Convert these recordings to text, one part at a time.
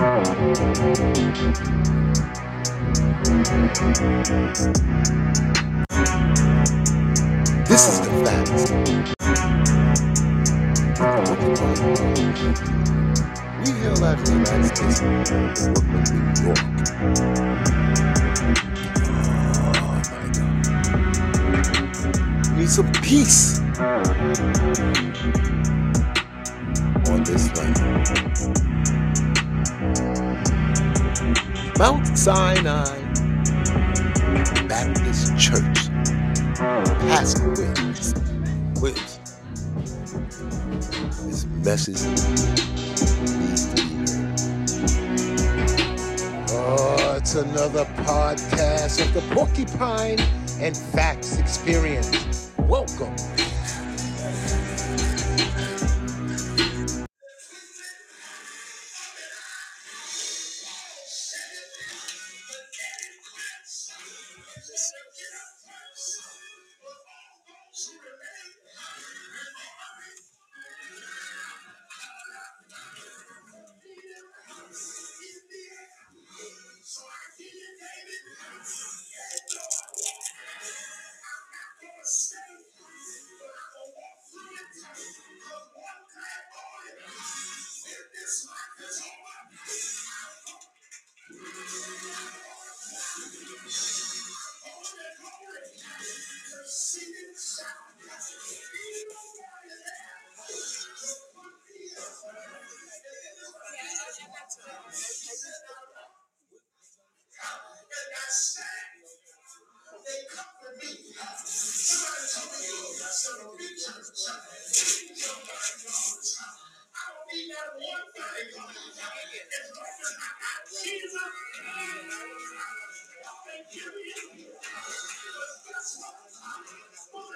This is the facts. We hail out of the United States, Brooklyn, New York. We need some peace on this land. Mount Sinai Baptist Church, Pastor Williams. Williams. This message needs to be heard. Oh, it's another podcast of the Porcupine and Facts Experience. Welcome.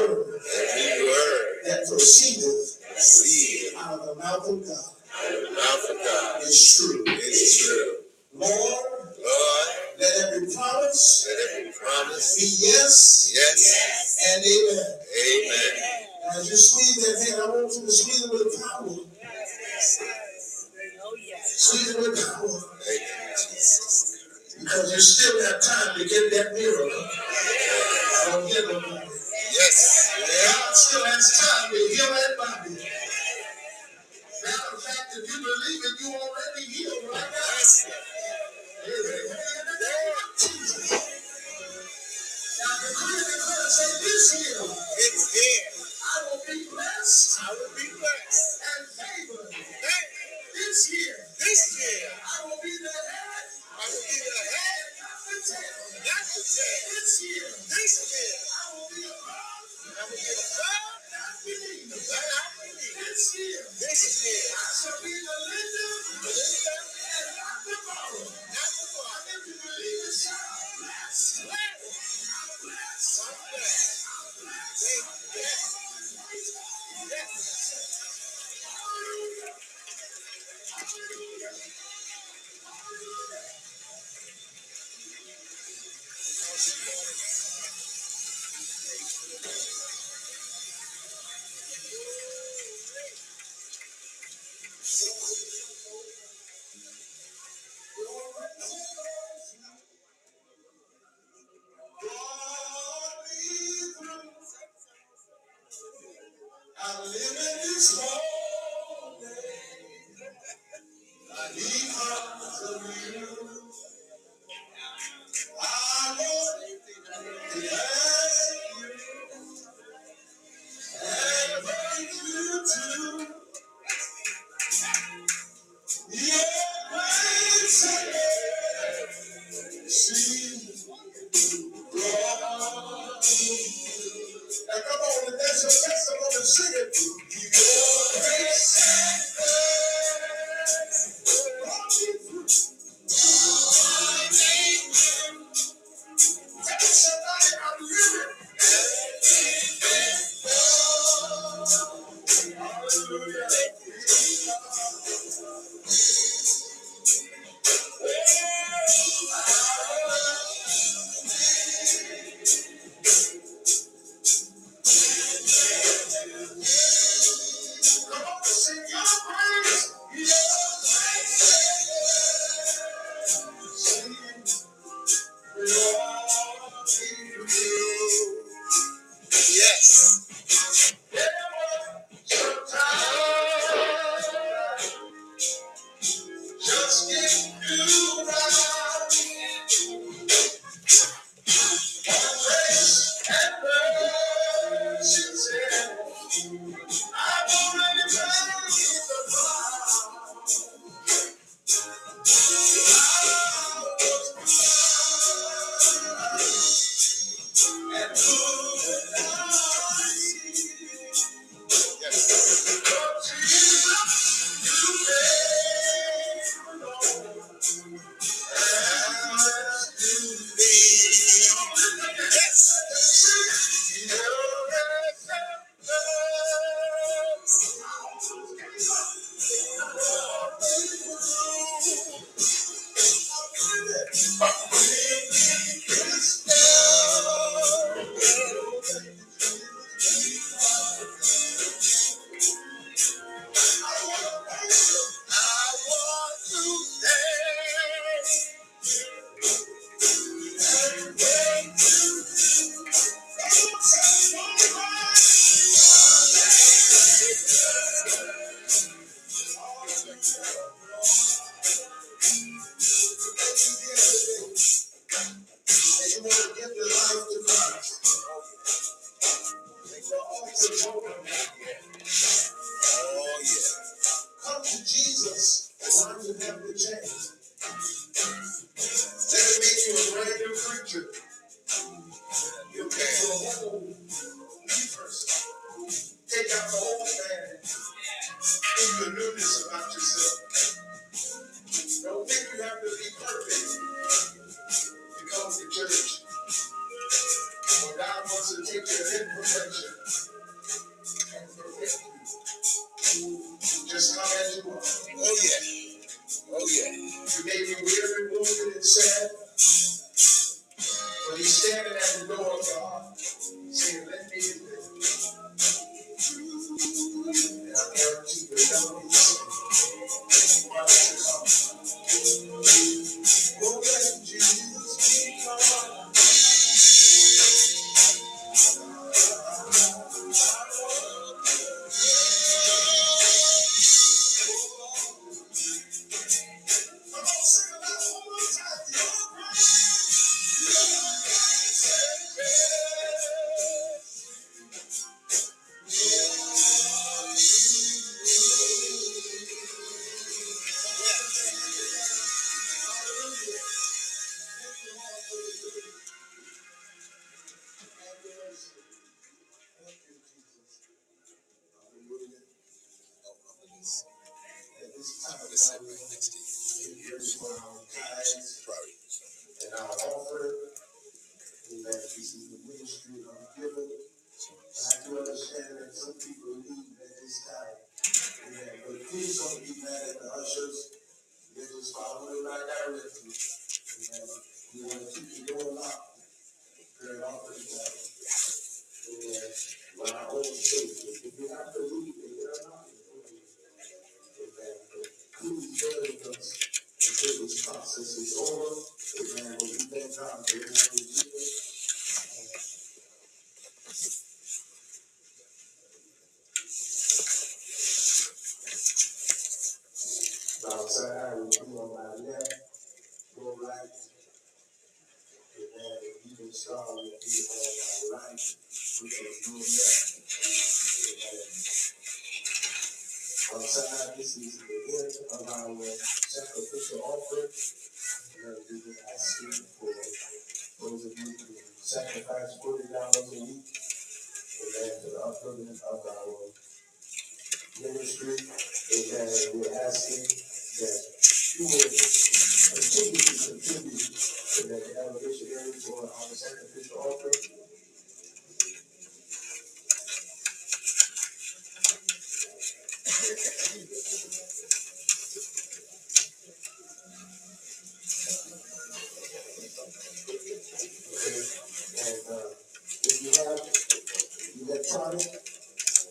word, that proceedeth proceed. out of the mouth of God, out of the mouth of God is true. Is true. Lord, Lord, let every promise, let every promise be yes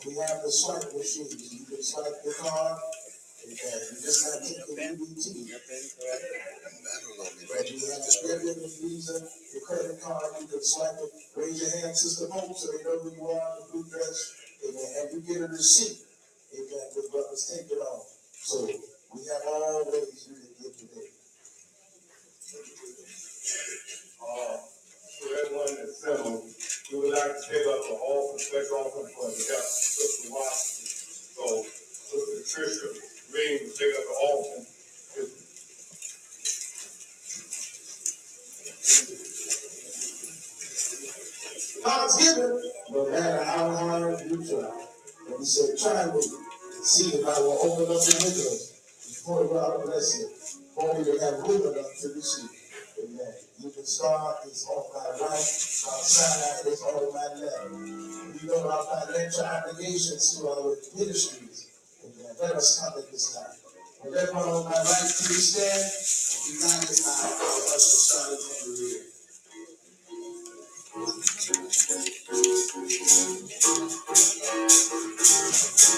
we have the swipe machines. You can swipe the card. And uh, you just not take the know, But you have the and Visa, the credit card, you can swipe it, raise your hand, Sister Hope, so they know who you are, the blue dress, amen, and you get a receipt, amen, what was taken off. So we have all ways you can give today. Uh, for everyone that's settled, we would like to take up an offering, special offering for the God, Sister Washington. So, Sister Patricia Green will take up the offering. God's given, no matter how hard you try. And he said, try me, and see if I will open up the windows and pour out a blessing, for you to have room enough to receive. Amen. Even star is on my right, Mount Sinai is on my left. We know our financial obligations to our ministries. Amen. Let us come at this time. And everyone on my right, please stand. United now for us to start a new career. This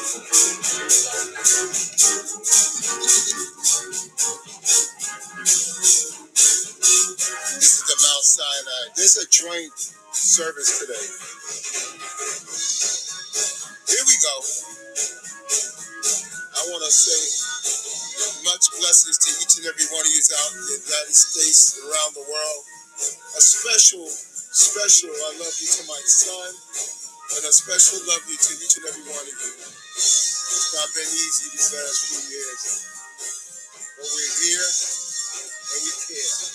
is the Mount Sinai. There's a joint service today. Here we go. I want to say much blessings to each and every one of you out in the United States, around the world. A special, special I love you to my son, and a special love you to each and every one of you. It's not been easy these last few years, but we're here and we care.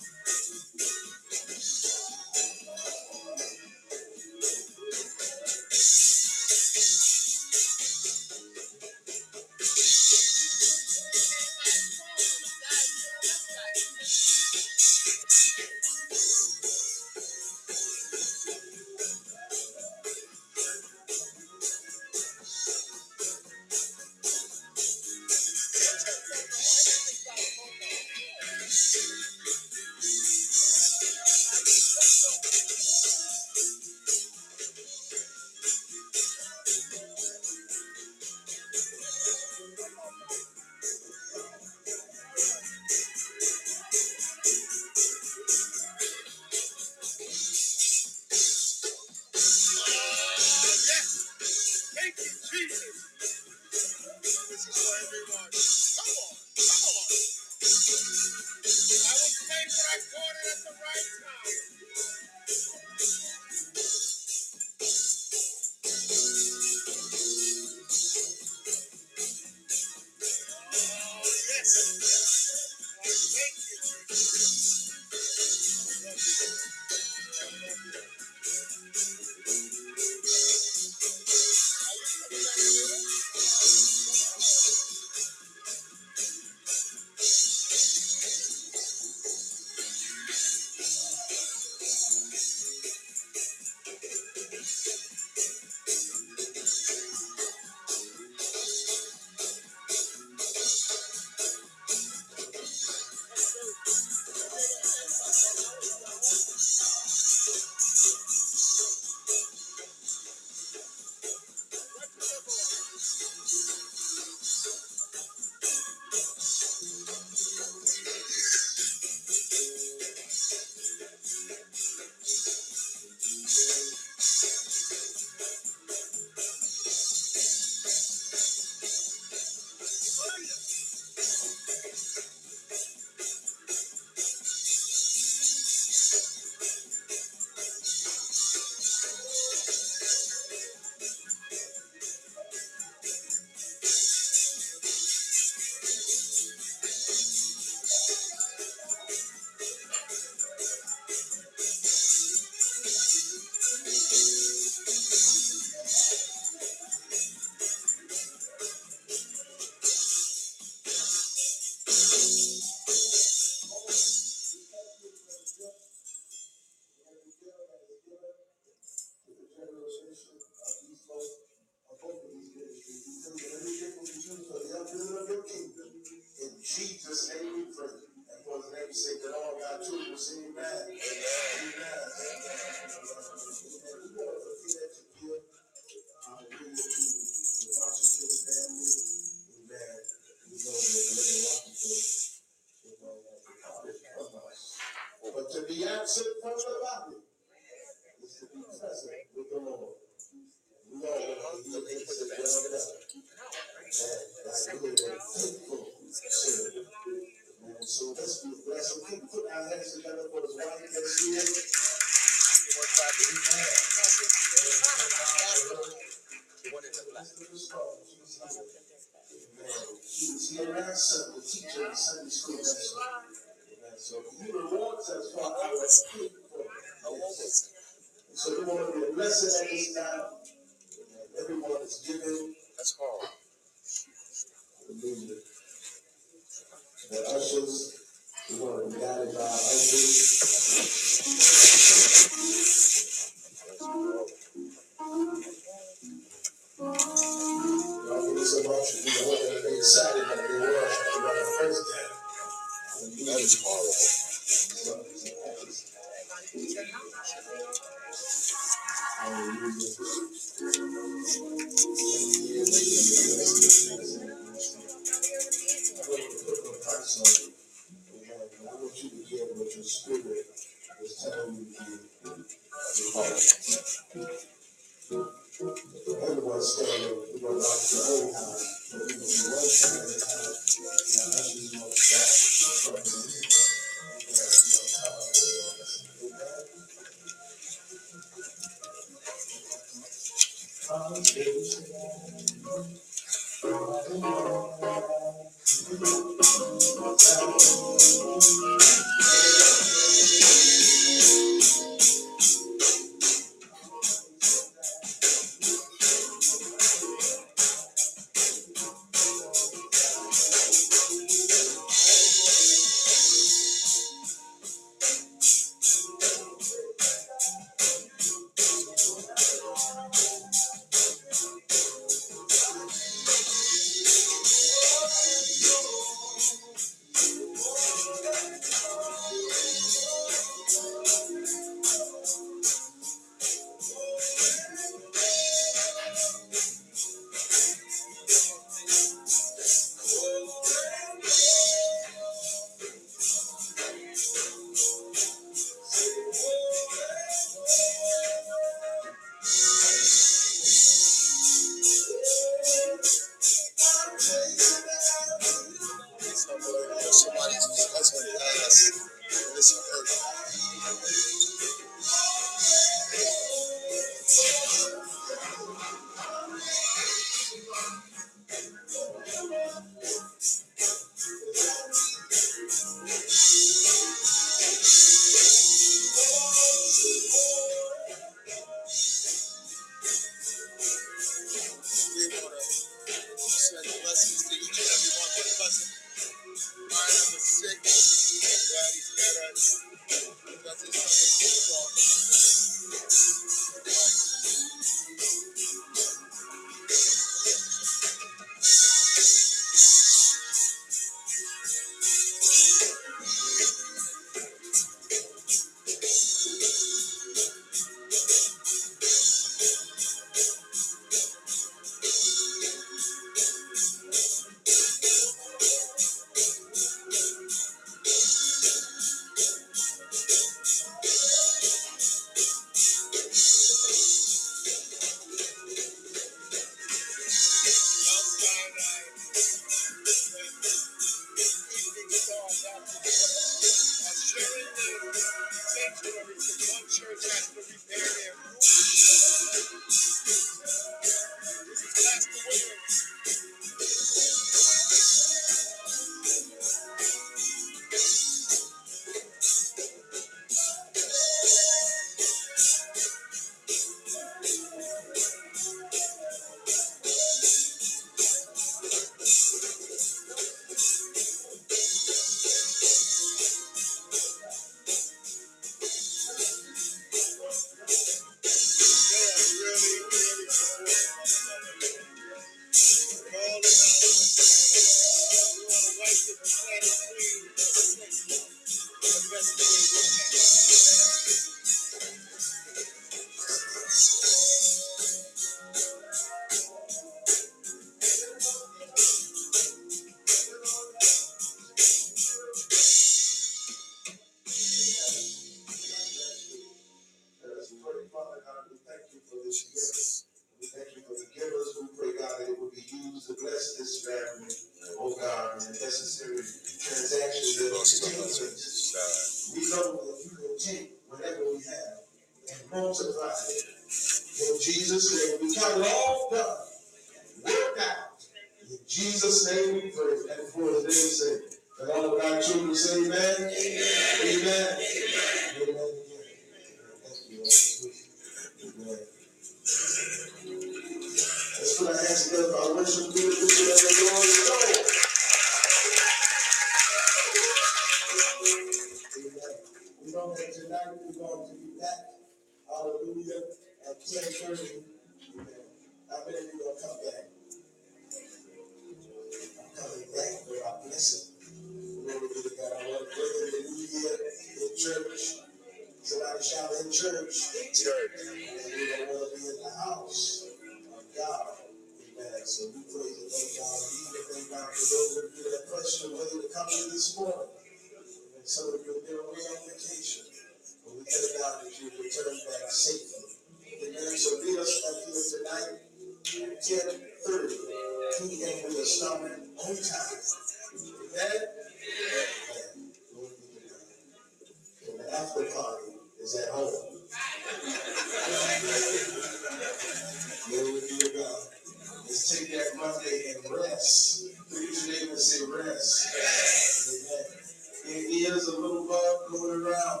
There is a little bug going around.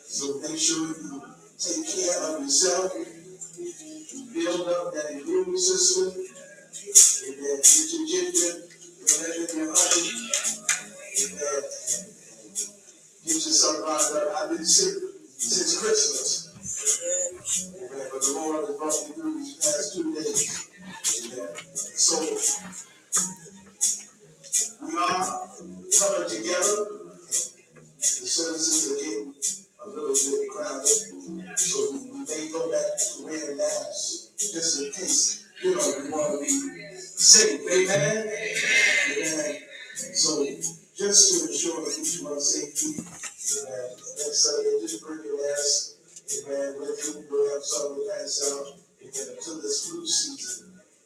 So make sure you take care of yourself. Build up that immune system. Amen. Get your ginger, your lemon, your honey. Amen. Get yourself lined up. I've been sick since Christmas. Amen. But the Lord has brought me through these past two days. Amen. So we are coming together. The services are getting a little bit crowded. So we may go back to wearing masks just in case, you know, we want to be safe. Amen. Amen. So just to ensure that each one's safety, amen. Next Sunday, just bring your mask. Amen. Let people have something to pass out. Amen. Until this flu season.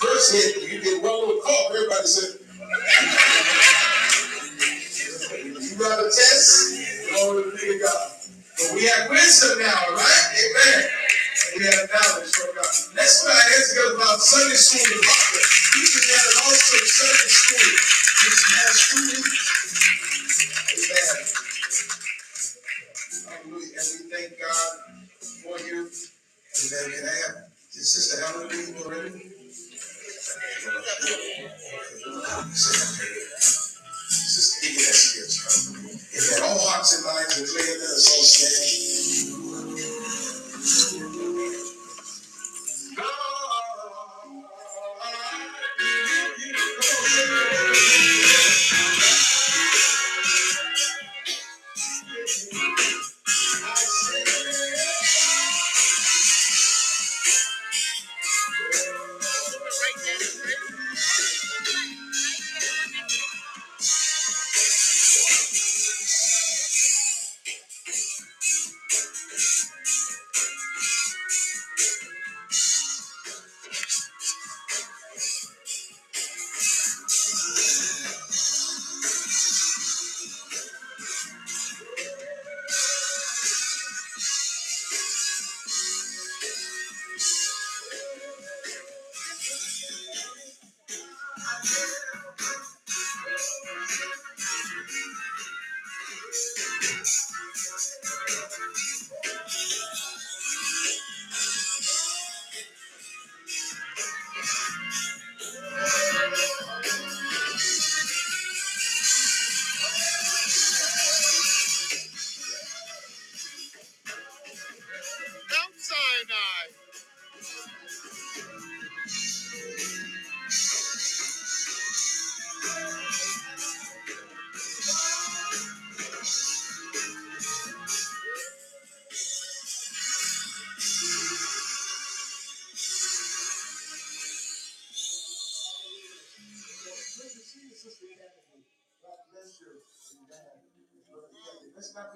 first hit, you get one little cough, everybody said, You got a test? Glory be to God. But we have wisdom now, right? Amen. And we have knowledge from God. Let's put our hands together about Sunday school department. We just had an awesome Sunday school this past week. Amen. Hallelujah. And we thank God for you. Amen. Can I have is Sister Helen reading just give that scripture. If all hearts and minds are clear, let us all you.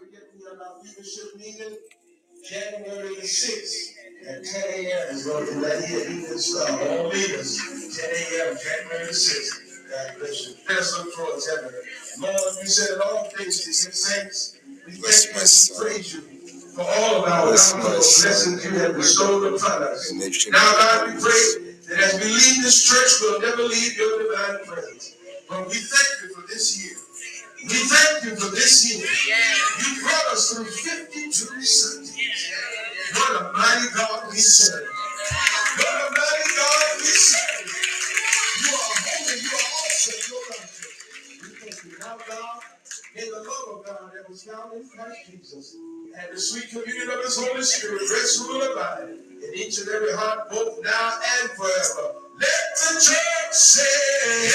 Forget we our leadership meeting, January the sixth, at ten AM is going to be that here, evening star, all leaders, ten AM, January the sixth. God bless you. Us look towards heaven. Lord, you said all things to give thanks. We Bless thank you, praise you for all of our Bless blessings you have bestowed upon us. And Now, God, we pray that as we leave this church, we'll never leave your divine presence. But we thank you for this year. We thank you for this year. You brought us through 52 Sundays. What a mighty God we serve. What a mighty God we serve. You are holy, you are awesome, you are righteous. We thank you now, God, in the love of God that was found in Christ Jesus, and the sweet communion of His Holy Spirit rest, rule, and abide in each and every heart, both now and forever. Let the church say,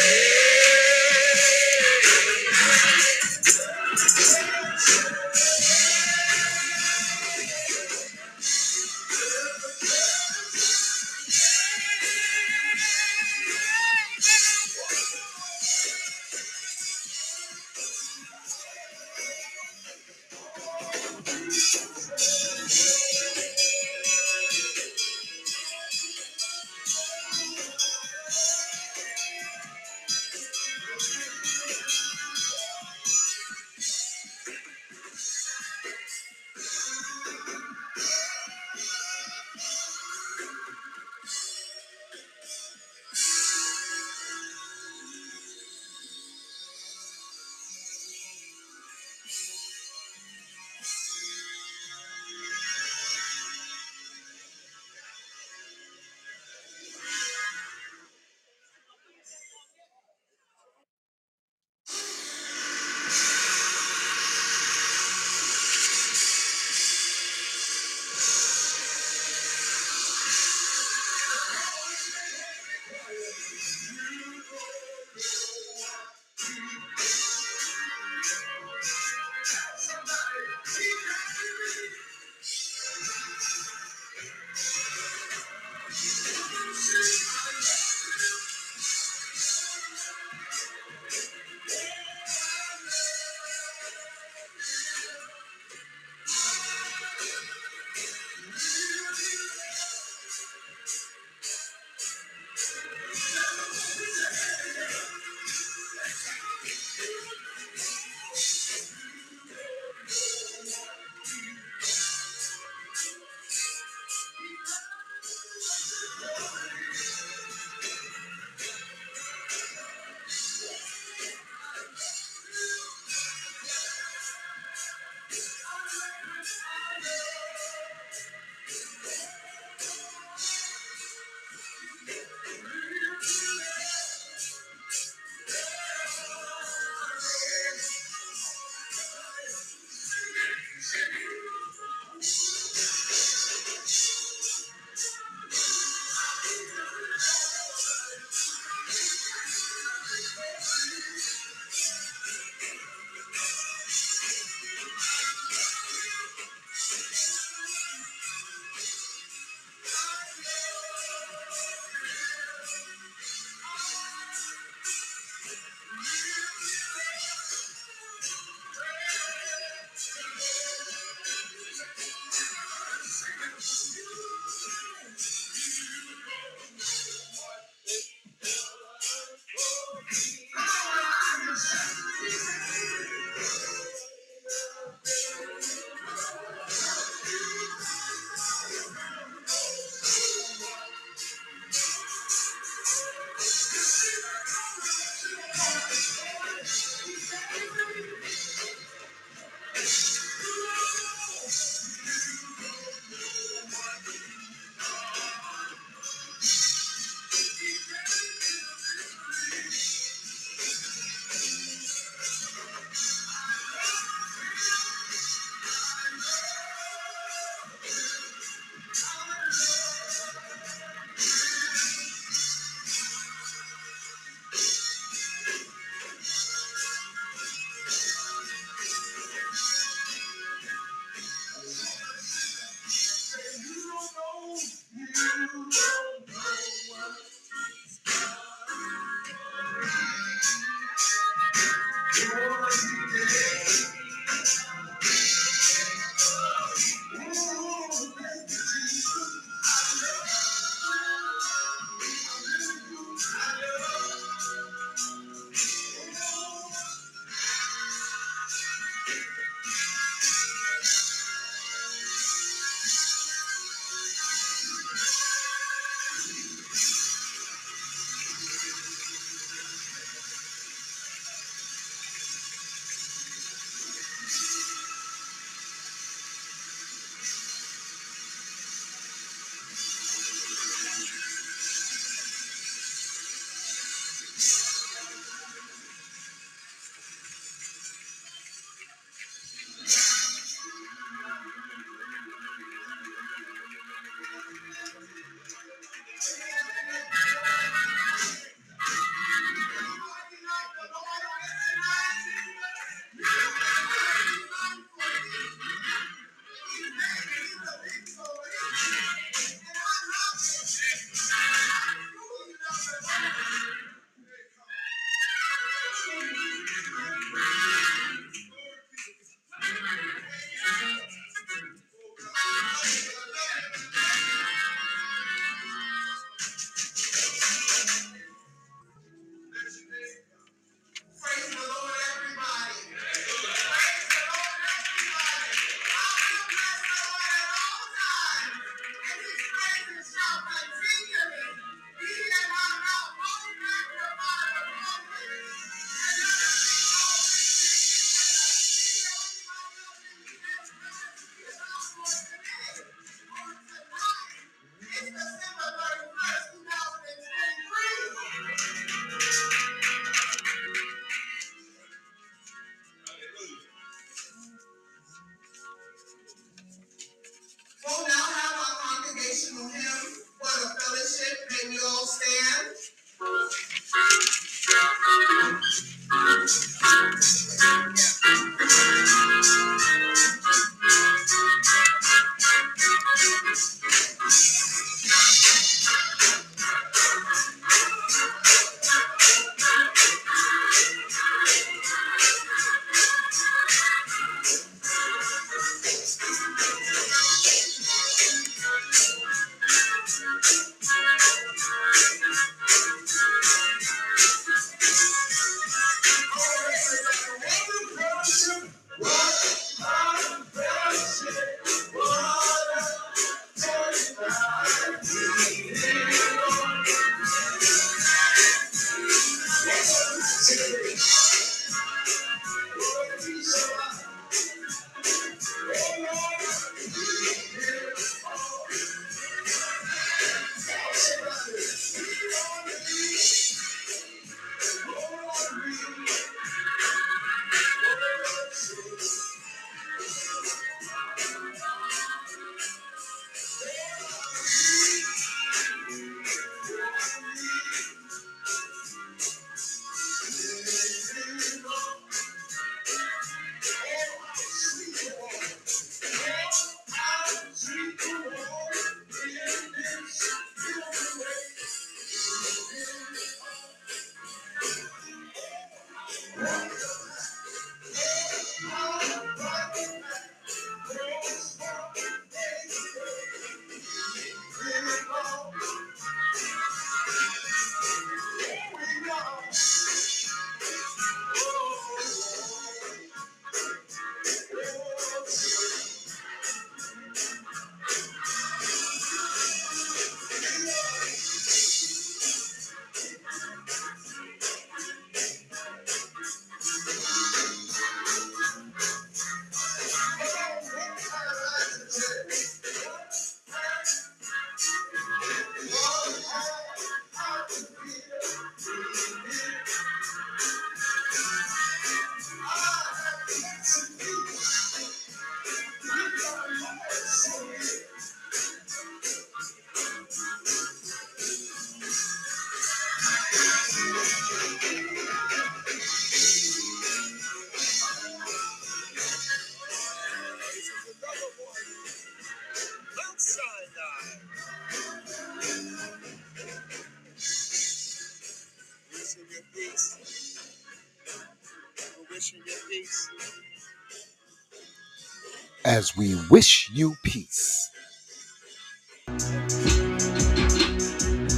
as we wish you peace.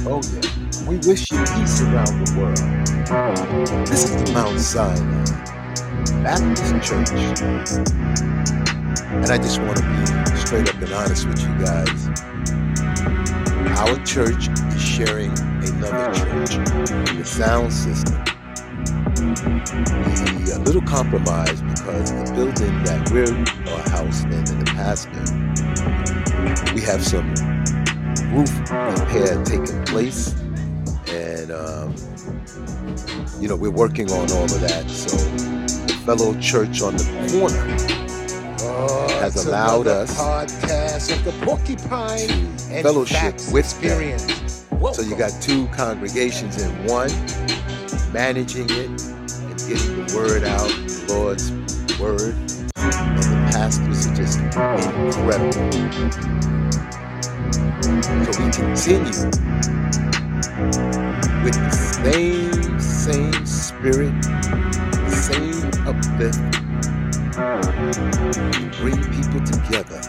Oh, yeah, we wish you peace around the world. This is the Mount Sinai Baptist Church. And I just want to be straight up and honest with you guys. Our church is sharing another church in the sound system. A little compromise because the building that we're uh, housed in in the pastor, we have some roof repair taking place, and um, you know we're working on all of that. So the fellow church on the corner Oh, has allowed us podcast of the Porcupine and fellowship with experience. So you got two congregations in one, managing it and getting the word out, the Lord's word. And the pastors are just incredible. So we continue with the same, same spirit, same uplift, bring people together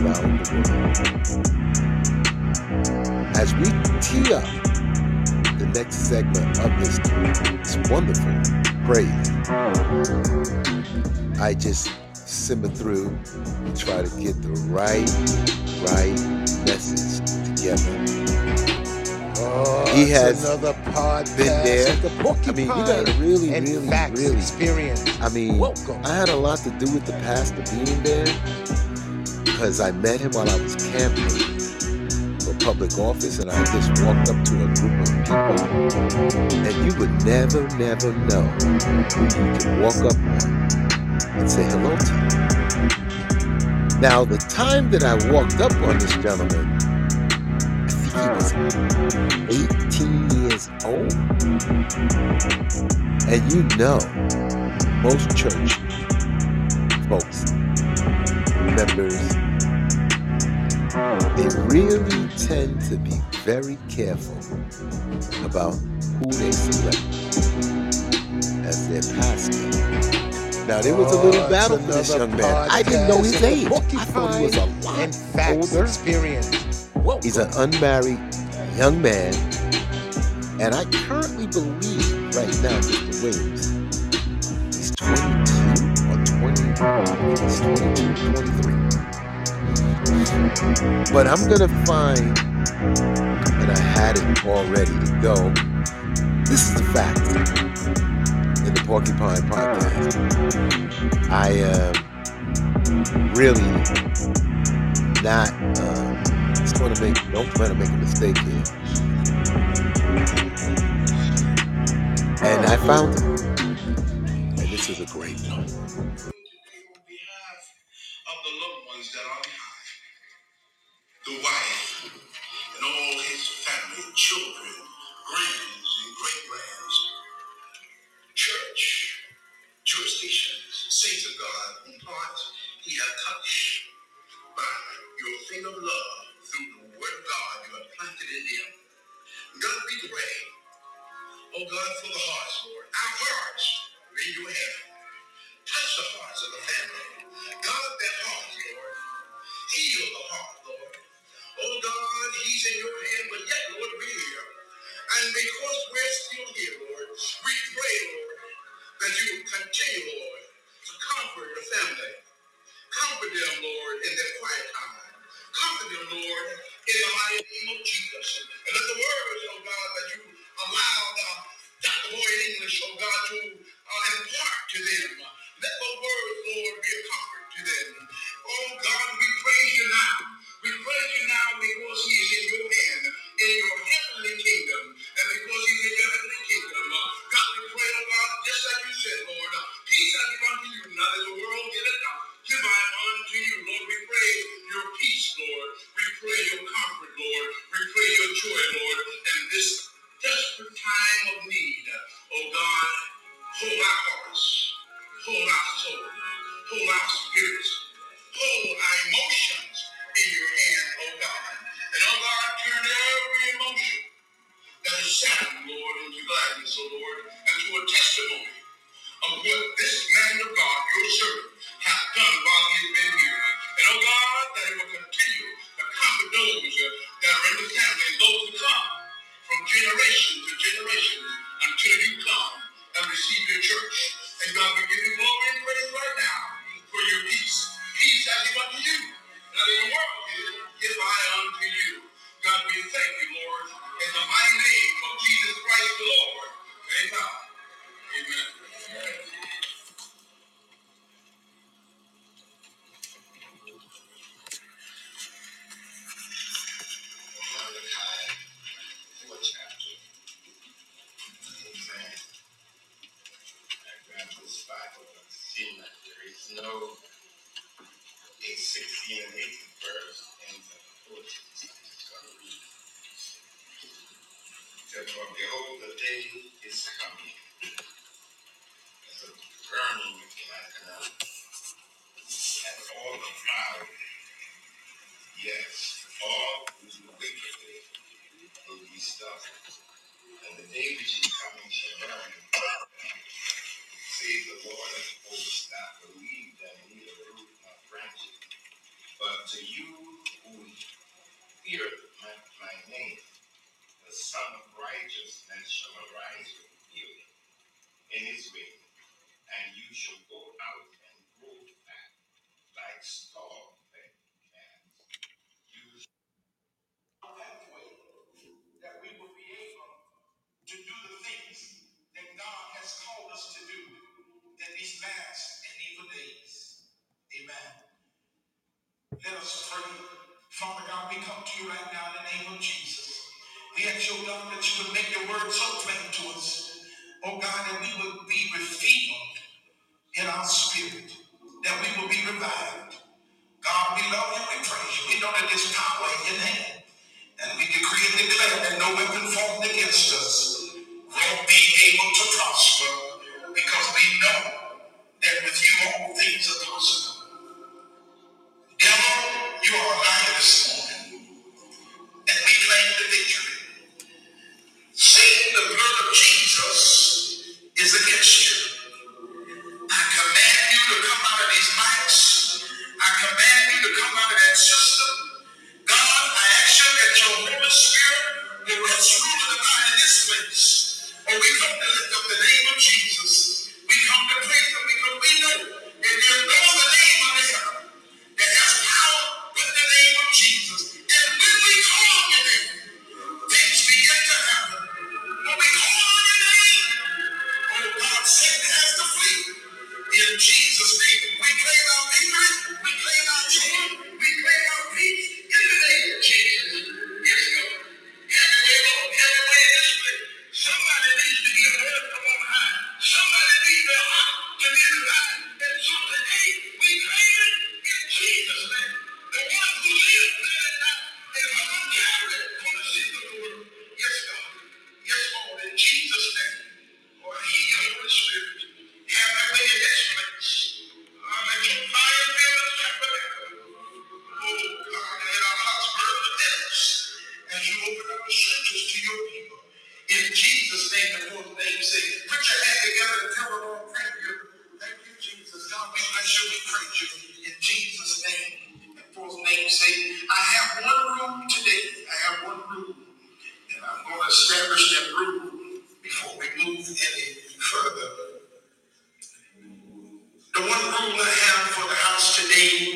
around the world. As we tee up the next segment of this, this wonderful praise, I just simmer through and try to get the right, right message together. Oh, He has another podcast been there. the I mean, you gotta really, really, Facts really. experience. I mean, Welcome. I had a lot to do with the pastor being there because I met him while I was campaigning for public office, and I just walked up to a group of people, and you would never, never know who you could walk up on and say hello to. Now, the time that I walked up on this gentleman, I think he was 18 years old. And you know, most church folks, members, they really tend to be very careful about who they select as their pastor. Now there was a little Oh, battle for this young man. I didn't know his age. I thought he was a lot and Facts older. experience. He's an unmarried young man, and I currently believe right now, Mr. Williams, he's 22 or 20. He's 22, 23. But I'm gonna find, and I had it all ready to go. This is the fact in the Porcupine podcast. I am really not. Uh, it's going to make. Don't plan to make a mistake here. And I found it, and this is a great one. that. The wife and all his children, grands, and great grands. Church, jurisdiction, saints of God, whom hearts he hath touched by your finger of love through the word of God you have planted in them. God be the way. Oh God, for the hearts, Lord. Our hearts are in your hand. Touch the hearts of the family. God, their hearts, Lord. Heal the heart, Lord. Oh God, He's in your hand, but yet, Lord, we're here. And because we're still here, Lord, we pray, Lord, that you will continue, Lord, to comfort the family. Comfort them, Lord, in their quiet time. Comfort them, Lord, in the mighty name of Jesus. And let the words, oh God, that you allowed uh, Dr. Boyd English, oh God, to uh, impart to them. Let the words, Lord, be a comfort to them. Oh God, we praise you now. We praise you now because he is in your hand, in your heavenly kingdom. And because he's in your heavenly kingdom, God, we pray, oh God, just like you said, Lord, peace I give unto you. Now that the world it now. Give I unto you, Lord. We pray your peace, Lord. We pray your comfort, Lord. We pray your joy, Lord. And this desperate time of need, oh God, hold our hearts, hold our soul, hold our spirits, hold our emotions in your hand, oh God. And oh God, turn every emotion that is sad, Lord, into gladness, oh Lord, and to a testimony of what this man of God, your servant, hath done while he has been here. know, God, that it will continue to comfort those that are in the family and those to come from generation to generation The one rule I have for the house today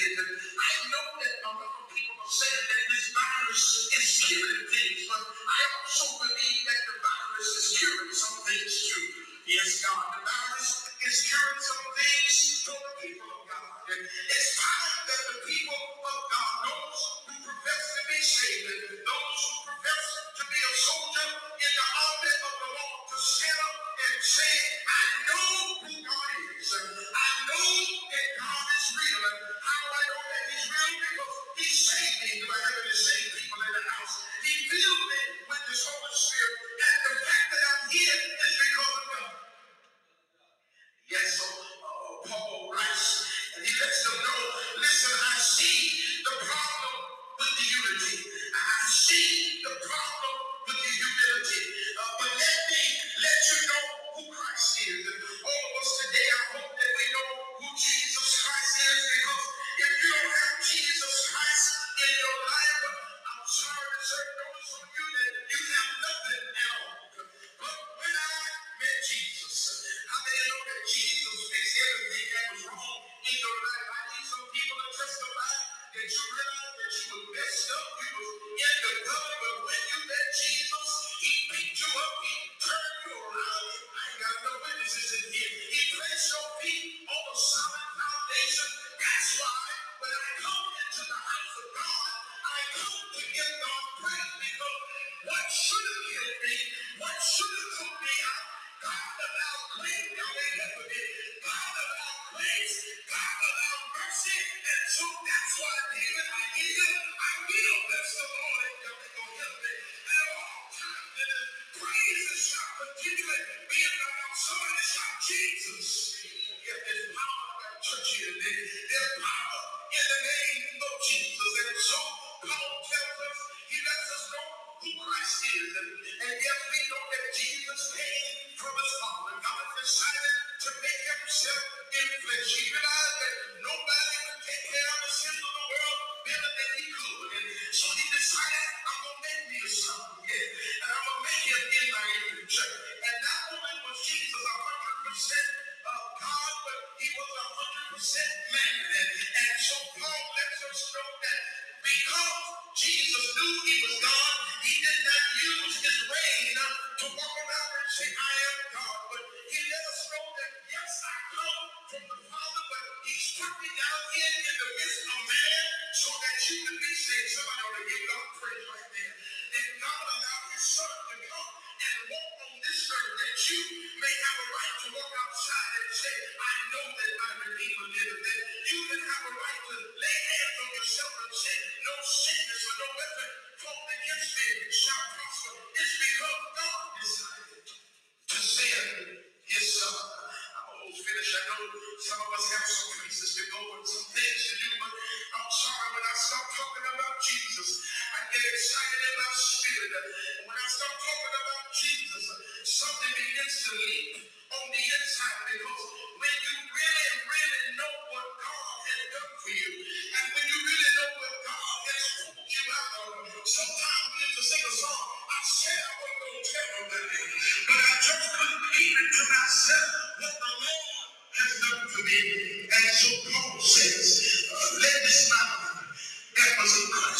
I know that a lot of people are saying that this virus is curing things, but I also believe that the virus is curing some things too. Yes, God, the virus is curing some things for the people of God. It's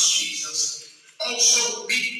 Christ Jesus also be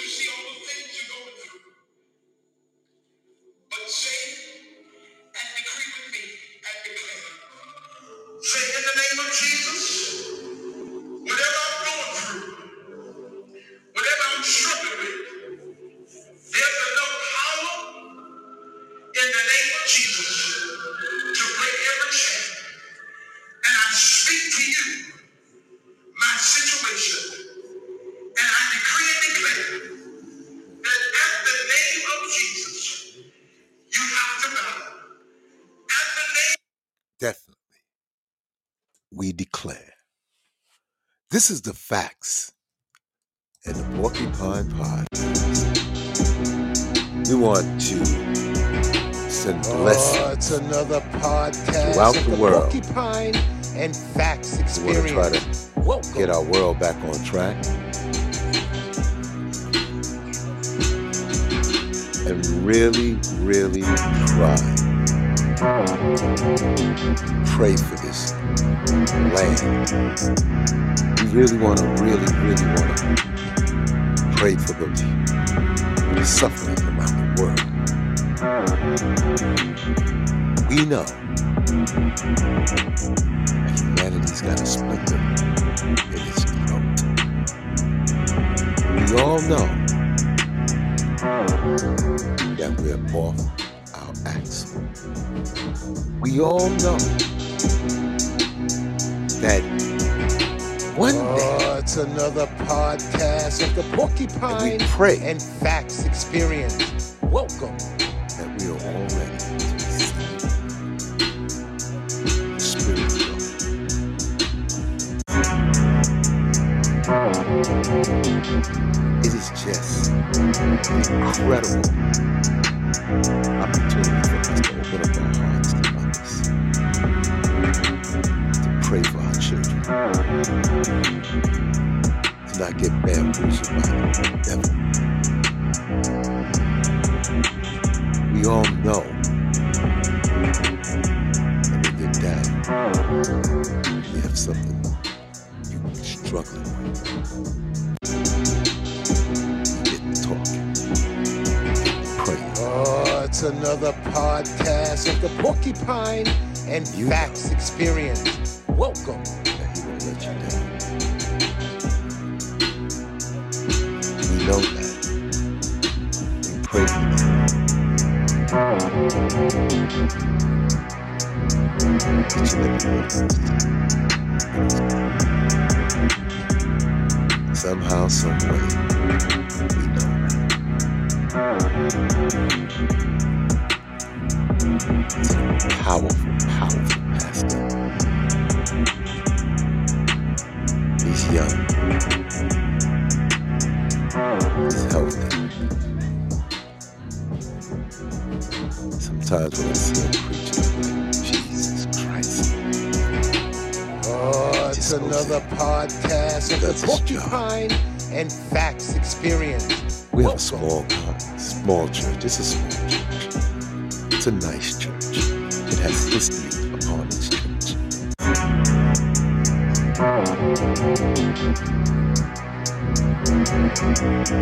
you see This is the facts and the Porcupine Pod. We want to send oh, blessings Oh, it's another podcast Throughout the the world. Porcupine and facts We want to try to Welcome. get our world back on track. And really, really try. Pray for this land. Really want to, really, really want to pray for the, the suffering around the world. We know that humanity's got a splinter in its throat. We all know that we're off our axle. We all know that one day Oh, it's another podcast of the Porcupine And we pray. and Facts Experience.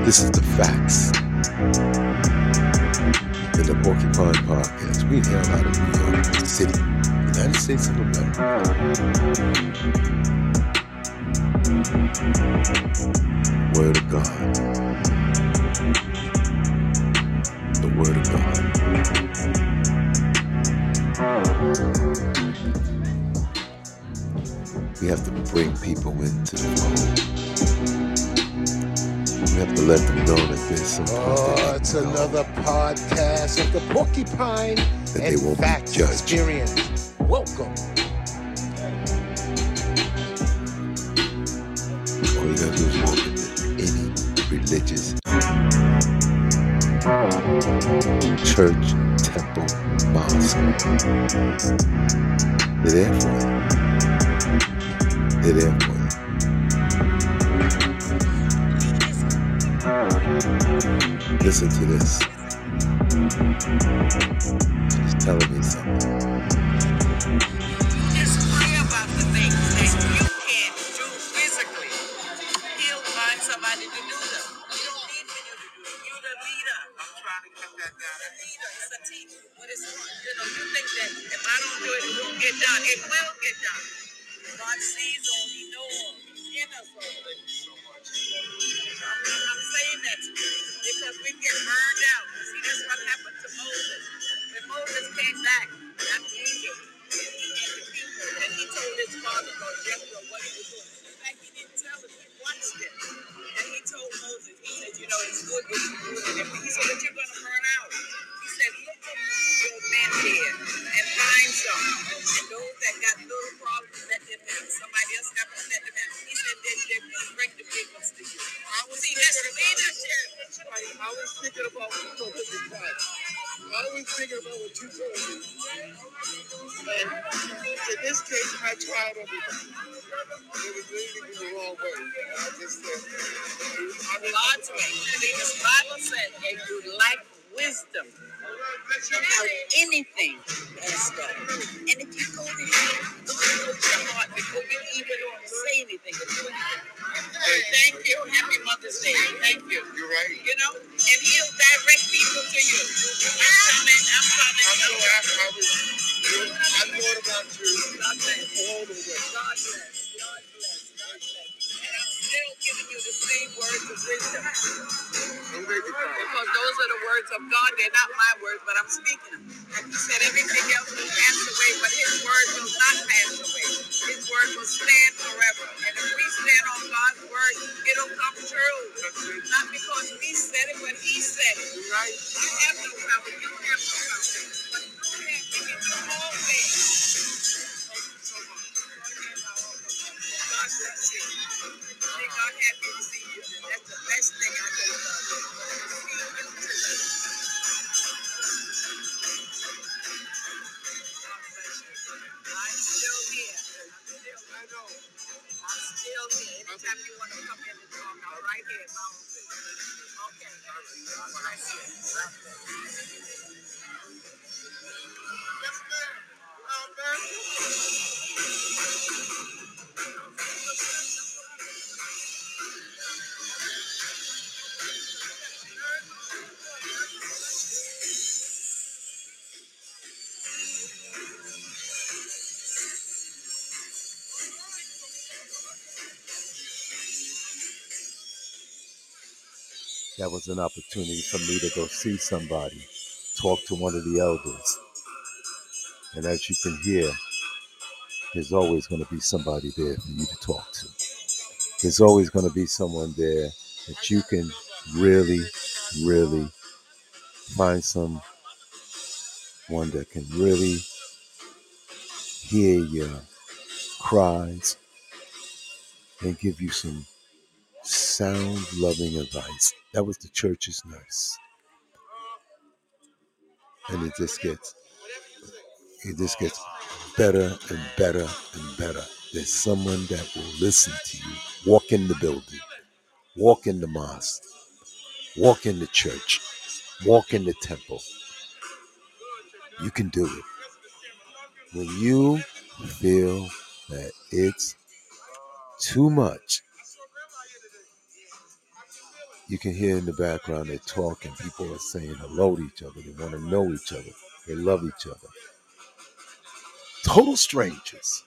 This is the facts. In the Porcupine Podcast, we hail out of New York City, United States of America. Word of God. The Word of God. We have to bring people into the fold. Have to let them know that there's some Oh, it's another podcast of the Porcupine that they and won't be Facts judged. Experience. Welcome. All you gotta do is walk into any religious church, temple, mosque. They're there for. They're there for. Listen to this. She's telling me something. Just pray about the things that you can do physically. He'll find somebody to do them. You don't need for you to do them. You're the leader. I'm trying to get that down. The leader is a team. What is you know, you think that if I don't do it, it won't get done. It will get done. God sees all, he knows all, he's in us all. I'm, I'm, I'm saying that to you because we get burned out. See, that's what happened to Moses. When Moses came back after Egypt, and he had the people, and he told his father-in-law Jethro what he was doing. In fact, he didn't tell him. He watched it, and he told Moses. He said, "You know, it's good what you're doing. He said, "But you're going to burn out." He said, "Look among your men here and find some, and those that got little problems, let them in. Somebody else got to let them in." He said, "Then they will bring the big ones to you." I was See, that's thinking leadership. about, I was thinking about what you told me. I was thinking about what you told me. And in this case, I tried everything. It was leading me the wrong way. I just said, God's way. The Bible said if you lack wisdom about anything, ask God. And if you go to Him, look at your heart before you even say anything. Thank you. Happy Mother's Day. Thank you. you're right. You know, and He'll direct people to you. I'm coming. I'm coming. I know I, I was, I thought about you all the way. God bless. You the same words of wisdom. Don't make it cry. Because those are the words of God. They're not my words, but I'm speaking them. He said everything else will pass away, but his word will not pass away. His word will stand forever. And if we stand on God's word, it'll come true. Not because we said it, but he said it. Right? I have no power. You have no power. But you have given me all things. Thank you so much. God bless May God have to see you. That's the best thing I know about you. See you too. God bless you. I'm still here. I'm still, I. I'm still here. Anytime you want to come in and talk, I'm right here in my office. Okay. God bless you. God That was an opportunity for me to go see somebody, talk to one of the elders. And as you can hear, there's always going to be somebody there for you to talk to. There's always going to be someone there that you can really, really find someone that can really hear your cries and give you some sound, loving advice. That was the church's nurse. And it just gets it just gets better and better and better. There's someone that will listen to you. Walk in the building, walk in the mosque, walk in the church, walk in the temple. You can do it. When you feel that it's too much, you can hear in the background they're talking. People are saying hello to each other. They want to know each other. They love each other. Total strangers.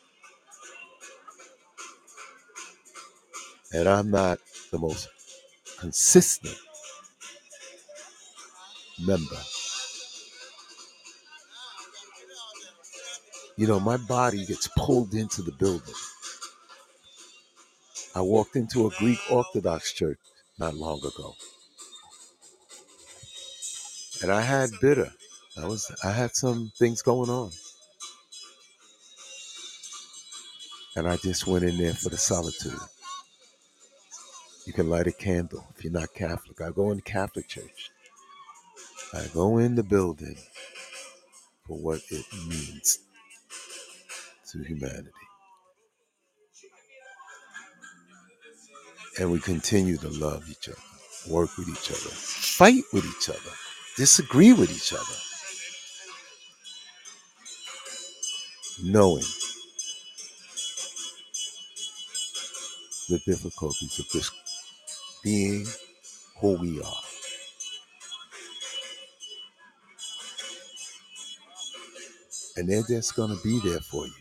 And I'm not the most consistent member. You know, my body gets pulled into the building. I walked into a Greek Orthodox church not long ago. And I had bitter. I was I had some things going on. And I just went in there for the solitude. You can light a candle if you're not Catholic. I go in the Catholic church. I go in the building for what it means to humanity. And we continue to love each other, work with each other, fight with each other, disagree with each other, knowing the difficulties of just being who we are. And they're just going to be there for you.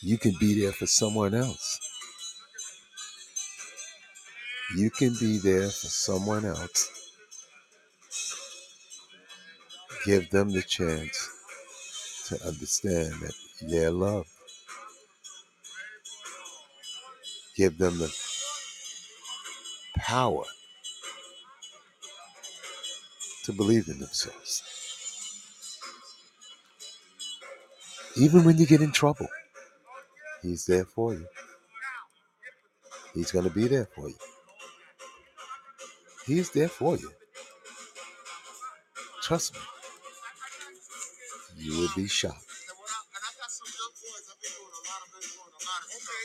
You can be there for someone else. You can be there for someone else. Give them the chance to understand that they're loved. Give them the power to believe in themselves. Even when you get in trouble, He's there for you. He's going to be there for you. He's there for you. Trust me. You will be shocked.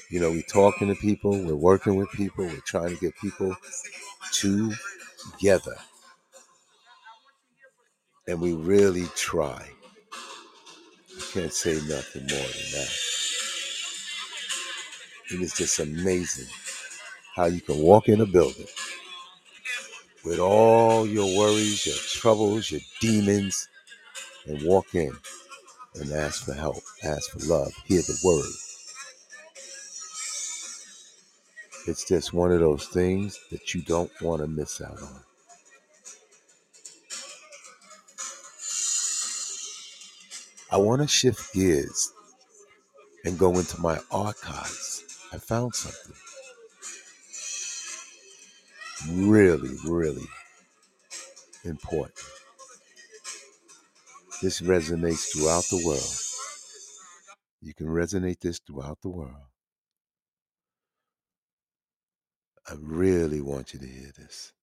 You know, we're talking to people, we're working with people, we're trying to get people together. And we really try. I can't say nothing more than that. It is just amazing how you can walk in a building with all your worries, your troubles, your demons, and walk in and ask for help, ask for love, hear the word. It's just one of those things that you don't want to miss out on. I want to shift gears and go into my archives. I found something really, really important. This resonates throughout the world. You can resonate this throughout the world. I really want you to hear this.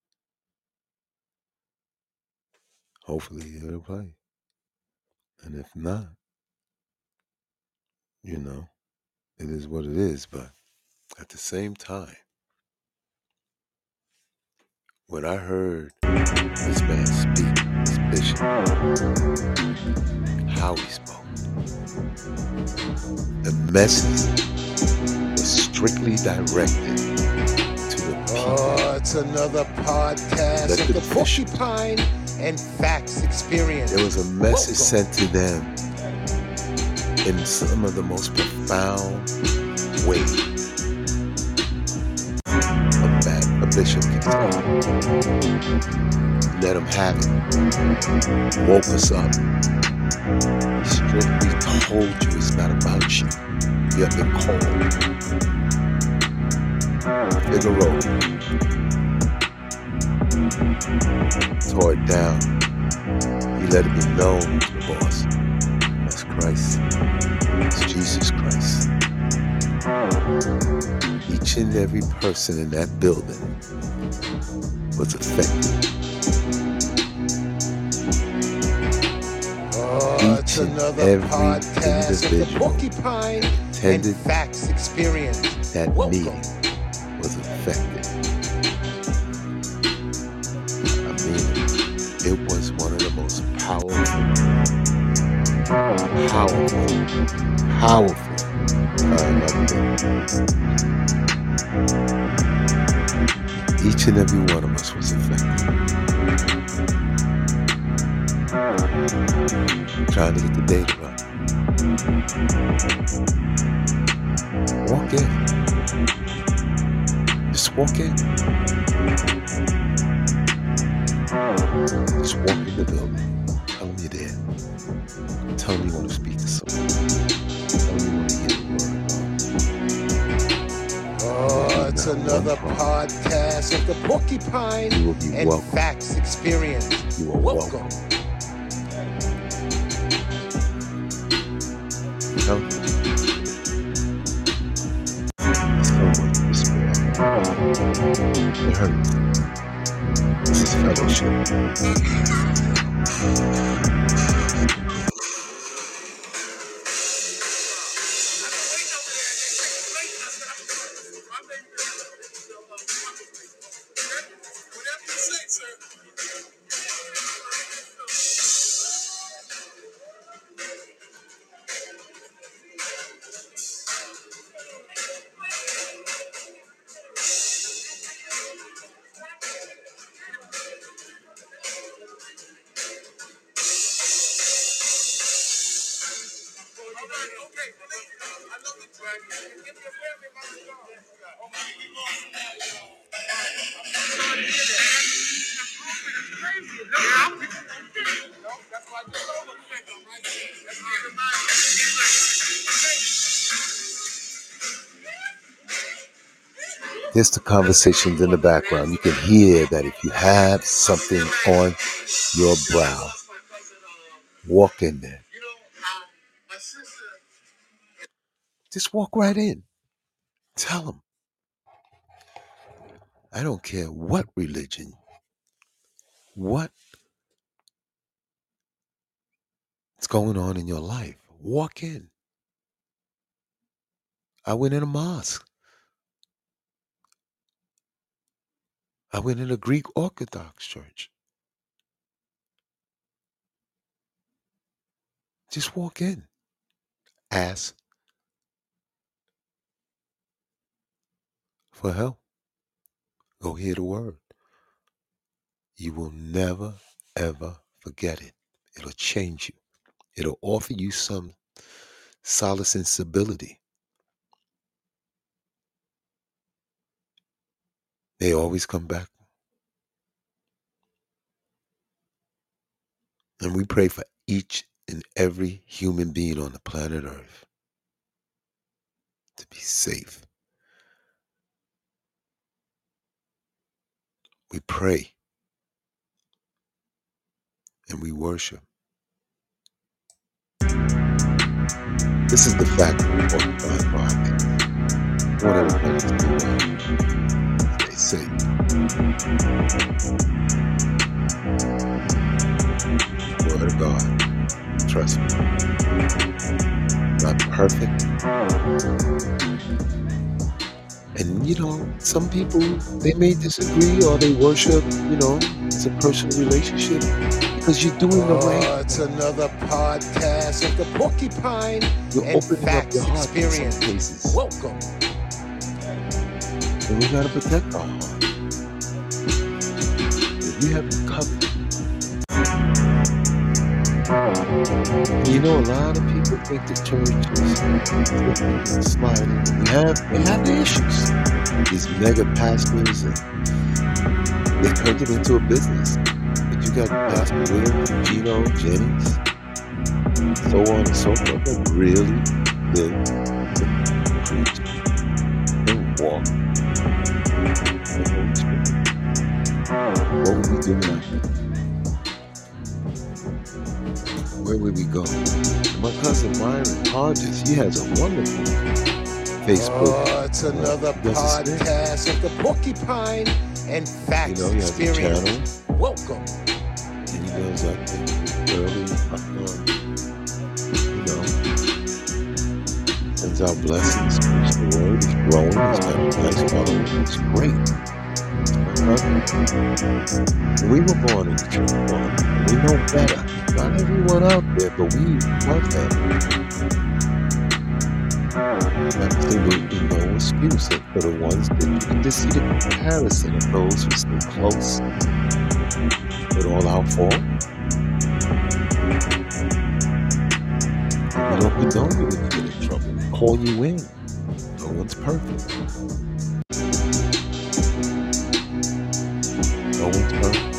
Hopefully, it'll play. And if not, you know, it is what it is. But at the same time, when I heard this man speak, this bishop, how he spoke, the message was strictly directed to the people. Oh, it's another podcast Let of the the Porcupine and Facts Experience. There was a message Welcome. sent to them in some of the most profound ways. Bishop can say. Let him have it. Woke us up. Strictly told you it's not about you. You have been called. Figaro tore it down. He let it be known boss. That's Christ. It's Jesus Christ. Each and every person in that building was affected. Oh, Each and every podcast individual Porcupine attended Facts Experience. that Welcome. meeting was affected. I mean, it was one of the most powerful, powerful, powerful time. Each and every one of us was affected. Trying to get the data right. Walk in. Just walk in. Just walk in the building. Tell them you're there. Tell them you want to speak another podcast of the Porcupine You will be and welcome. Facts Experience. You are Welcome. welcome. Tell them. It hurts. This is fellowship. There's the conversations in the background. You can hear that if you have something on your brow, walk in there. Just walk right in. Tell them. I don't care what religion, what is going on in your life. Walk in. I went in a mosque. I went in a Greek Orthodox church. Just walk in, ask for help, go hear the word. You will never, ever forget it. It'll change you, it'll offer you some solace and stability. They always come back. And we pray for each and every human being on the planet Earth to be safe. We pray and we worship. This is the fact of the want everybody to do well. Stay safe. Word of God. Trust me. Not perfect. And you know, some people they may disagree or they worship, you know, it's a personal relationship because you're doing the oh, right. Oh, it's another podcast of the Porcupine You're and opening up Facts your heart in some Experience. cases. Welcome. And we gotta protect our heart. If you have the covenant. You know, a lot of people think the church is sliding. We have, we have the issues. These mega pastors, and they turned it into a business. But you got Pastor William, Gino, Jennings, so on and so forth, that really live preach and walk. What would we do without Where would we go? My cousin Myron Hodges, he has a wonderful Facebook. Oh, it's another Does podcast of the Porcupine and You Facts know, he has a Experience. channel, Welcome. and he does, I think, early, um, you know, sends out blessings, preach the word, he's growing, he's got a nice following, it's great. We were born in the church, we know better. Not everyone out there, but we love them. Absolutely no excuse and for the ones that you can see the comparison of those who stay close with all our fault. We don't condone you when you get in trouble. We call you in. No one's perfect. No one's perfect.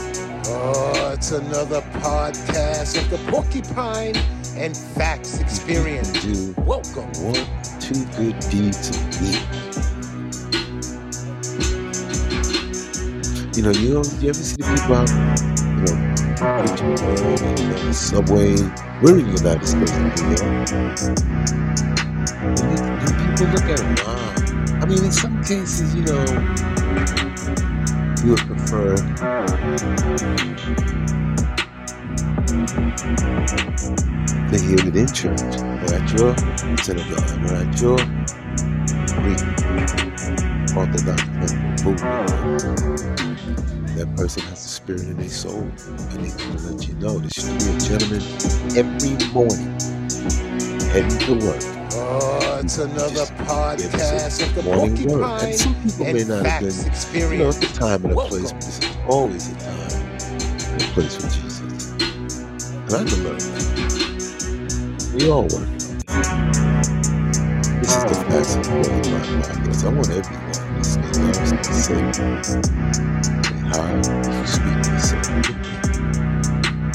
It's another podcast of the Porcupine and Facts Experience. Do Welcome. one, two good deeds a week. You know, you know, you ever see the people out, you know, preaching the subway? We're in the United States of New York. And, you- and people look at them, wow. I mean, in some cases, you know, you would prefer to hear it in church or at your synagogue or at your Greek Orthodox movement. That person has the spirit in their soul and they can let you know. There should be a gentleman every morning heading to work. It's another podcast of the. Porcupine And some people may not have been, you know, Experience. it's a time and a Welcome. place, but this is always a time and a place for Jesus. And I can learn that. We all work on it. This is the Facts of Holy Mind Podcast. I want everyone to stay loved, stay safe, stay high, keep sweet to yourself.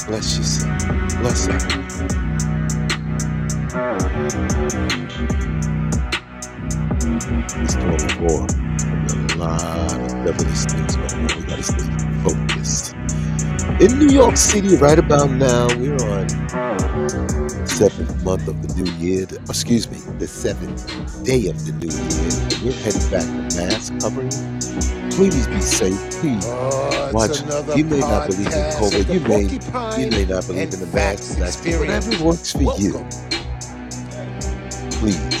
Bless yourself. Bless others. It's 24. There's a lot of devilish things going on. We gotta stay focused. In New York City, right about now, we're on the seventh month of the new year. the- excuse me, the seventh day of the new year. We're heading back to mask covering. Please be safe. Please Oh, it's watch. another You may not believe in podcast COVID. the You may Porcupine you may not believe and in the mask. That's Experience. whatever works for you. Welcome. Please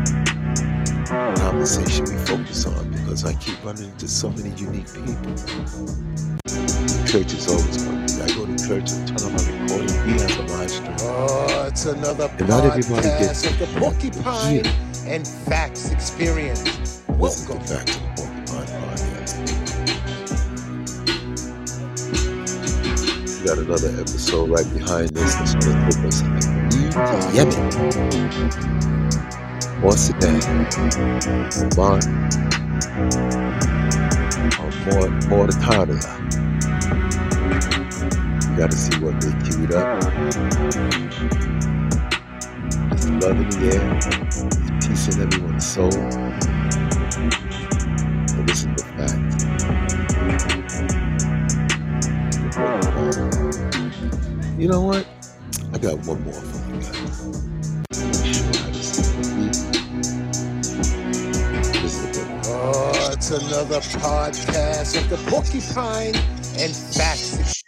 conversation we focus on because I keep running into so many unique people. Church is always going to be. I go to church and turn on my recording. He has a live stream. Oh, it's another and not everybody gets of the porcupine and facts experience. Welcome back to the porcupine podcast. We got another episode right behind this that's going put us in Yemen. What's the name? Mark. Or more, more the time than that. You gotta see what they queued up. It's love in the air. It's peace in everyone's soul. But this is the fact. You know what? I got one more another podcast. Of the Porcupine and Facts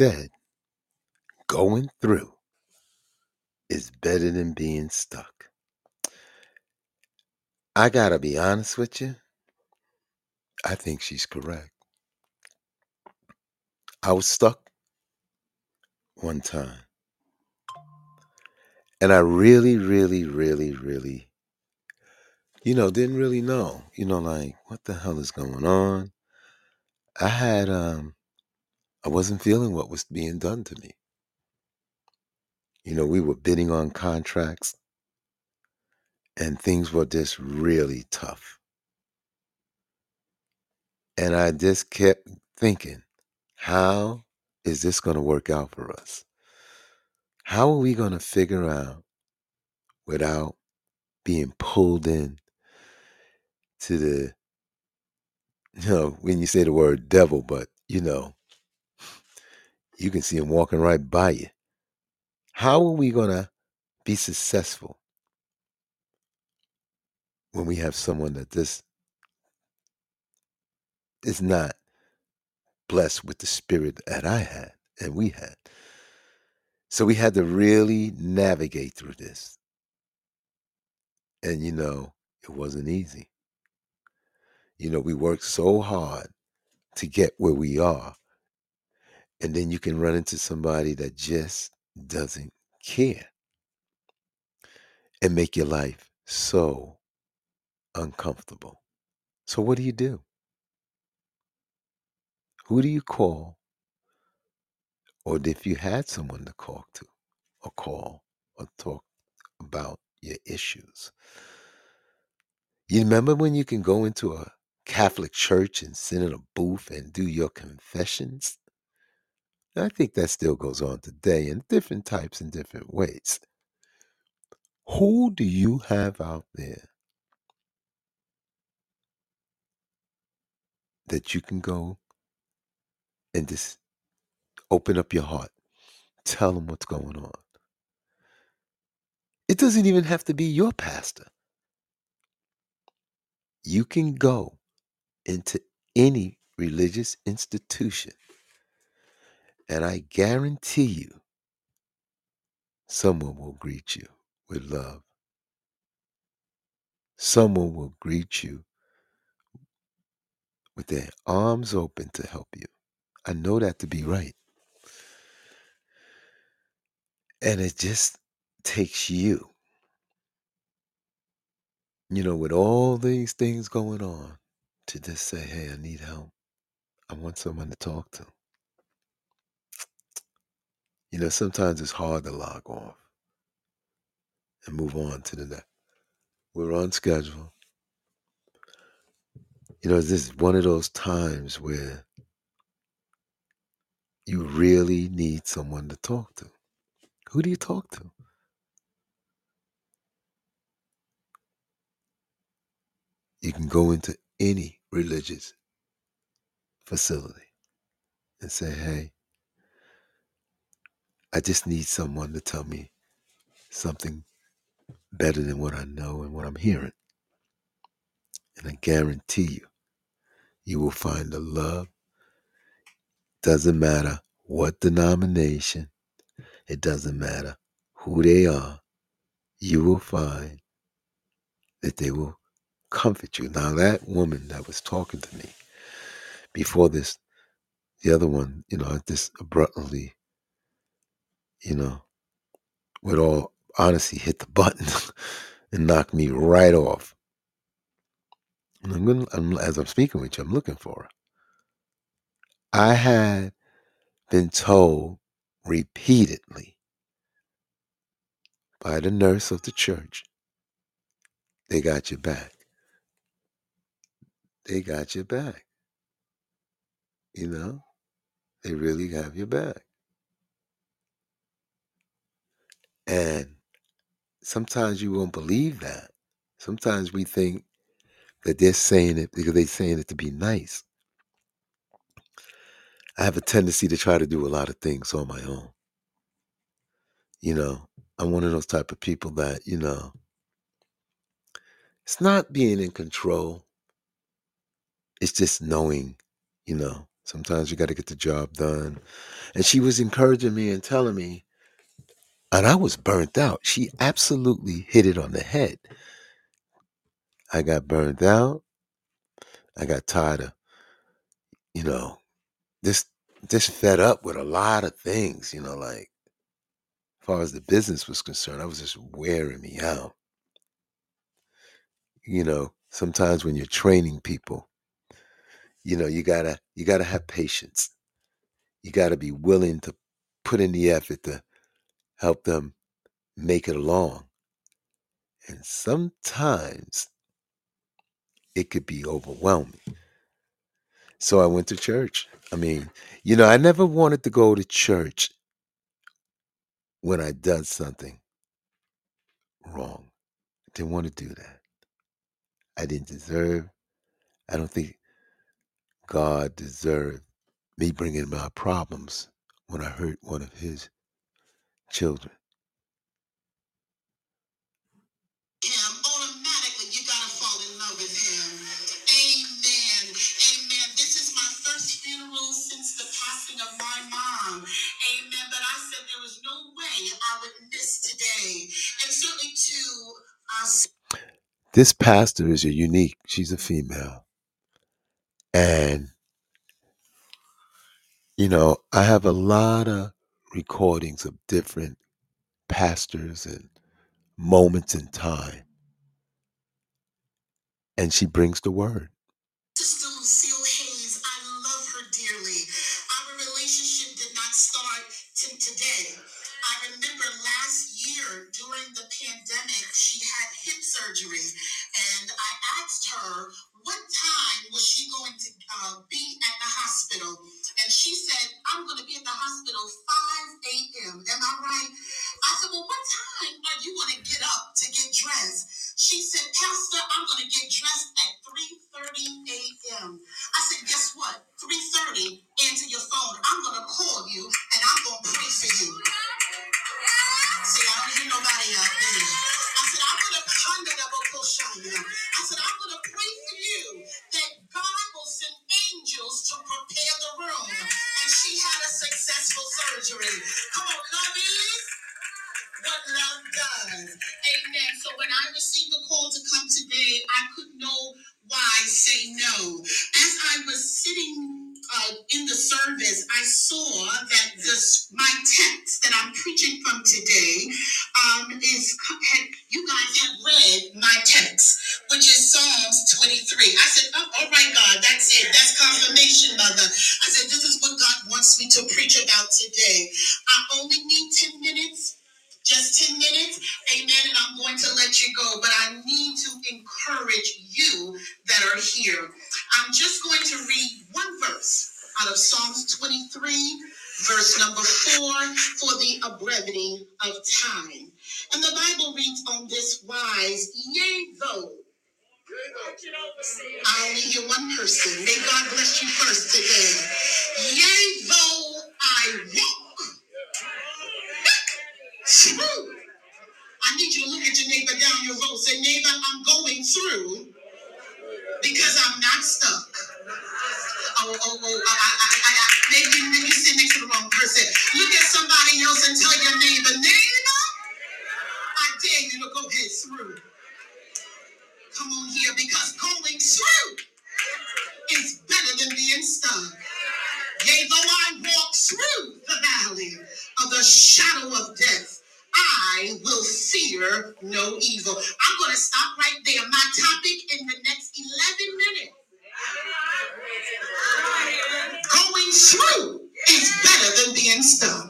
said, going through is better than being stuck. I gotta be honest with you. I think she's correct. I was stuck one time. And I really, really, really, really, you know, didn't really know, you know, like, what the hell is going on? I had um I wasn't feeling what was being done to me. You know, we were bidding on contracts and things were just really tough. And I just kept thinking, how is this going to work out for us? How are we going to figure out without being pulled in to the, you know, when you say the word devil, but, you know, you can see him walking right by you. How are we going to be successful when we have someone that this is not blessed with the spirit that I had and we had? So we had to really navigate through this. And you know, it wasn't easy. You know, we worked so hard to get where we are. And then you can run into somebody that just doesn't care and make your life so uncomfortable. So, what do you do? Who do you call? Or if you had someone to talk to, or call, or talk about your issues. You remember when you can go into a Catholic church and sit in a booth and do your confessions? I think that still goes on today in different types and different ways. Who do you have out there that you can go and just open up your heart, tell them what's going on? It doesn't even have to be your pastor. You can go into any religious institution, and I guarantee you, someone will greet you with love. Someone will greet you with their arms open to help you. I know that to be right. And it just takes you, you know, with all these things going on, to just say, hey, I need help. I want someone to talk to. You know, sometimes it's hard to log off and move on to the next. We're on schedule. You know, this is one of those times where you really need someone to talk to. Who do you talk to? You can go into any religious facility and say, hey, I just need someone to tell me something better than what I know and what I'm hearing. And I guarantee you, you will find the love. Doesn't matter what denomination, it doesn't matter who they are, you will find that they will comfort you. Now, that woman that was talking to me before this, the other one, you know, just abruptly, you know, with all honesty, hit the button and knocked me right off. And I'm gonna, I'm, as I'm speaking with you, I'm looking for her. I had been told repeatedly by the nurse of the church, they got your back. They got your back. You know, they really have your back. And sometimes you won't believe that. Sometimes we think that they're saying it because they're saying it to be nice. I have a tendency to try to do a lot of things on my own. You know, I'm one of those type of people that, you know, it's not being in control. It's just knowing, you know, sometimes you got to get the job done. And she was encouraging me and telling me, and I was burnt out. She absolutely hit it on the head. I got burnt out. I got tired of, you know, just just fed up with a lot of things, you know, like as far as the business was concerned, I was just wearing me out. You know, sometimes when you're training people, you know, you gotta you gotta have patience. You gotta be willing to put in the effort to help them make it along. And sometimes it could be overwhelming. So I went to church. I mean, you know, I never wanted to go to church when I done something wrong. I didn't want to do that. I didn't deserve, I don't think God deserved me bringing my problems when I hurt one of his children. him, automatically you gotta fall in love with him. Amen. Amen. This is my first funeral since the passing of my mom. Amen. But I said there was no way I would miss today. And certainly too, uh, This pastor is a unique, she's a female. And, you know, I have a lot of recordings of different pastors and moments in time. And she brings the word. She said, Pastor, I'm going to get dressed at 3.30 a.m. I said, guess what? 3.30, answer your phone. I'm going to call you and I'm going to pray for you. See, I don't hear nobody out there. I said, I'm going to ponder the Bokoshaya. I said, I'm going to pray for you that God will send angels to prepare the room. And she had a successful surgery. I received the call to come today, I could no why say no. As I was sitting uh, in the service, I saw that this my text that I'm preaching from today um, is had, you guys have read my text, which is Psalms 23. I said, oh, all right, God, that's it. That's confirmation, Mother. I said, this is what God wants me to preach about today. I only need 10 minutes just 10 minutes, amen, and I'm going to let you go. But I need to encourage you that are here. I'm just going to read one verse out of Psalms 23, verse number 4, for the brevity of time. And the Bible reads on this wise, yea, though. I only hear one person. May God bless you first today. Yea, though I walk through. I need you to look at your neighbor down your road. Say, neighbor, I'm going through because I'm not stuck. Oh, oh, oh, I, I, I, I, maybe, maybe sit next to the wrong person. Look at somebody else and tell your neighbor, neighbor, I dare you to go ahead through. Come on here because going through is better than being stuck. Yea, though I walk through the valley of the shadow of death, I will fear no evil. I'm going to stop right there. My topic in the next 11 minutes going through is better than being stuck.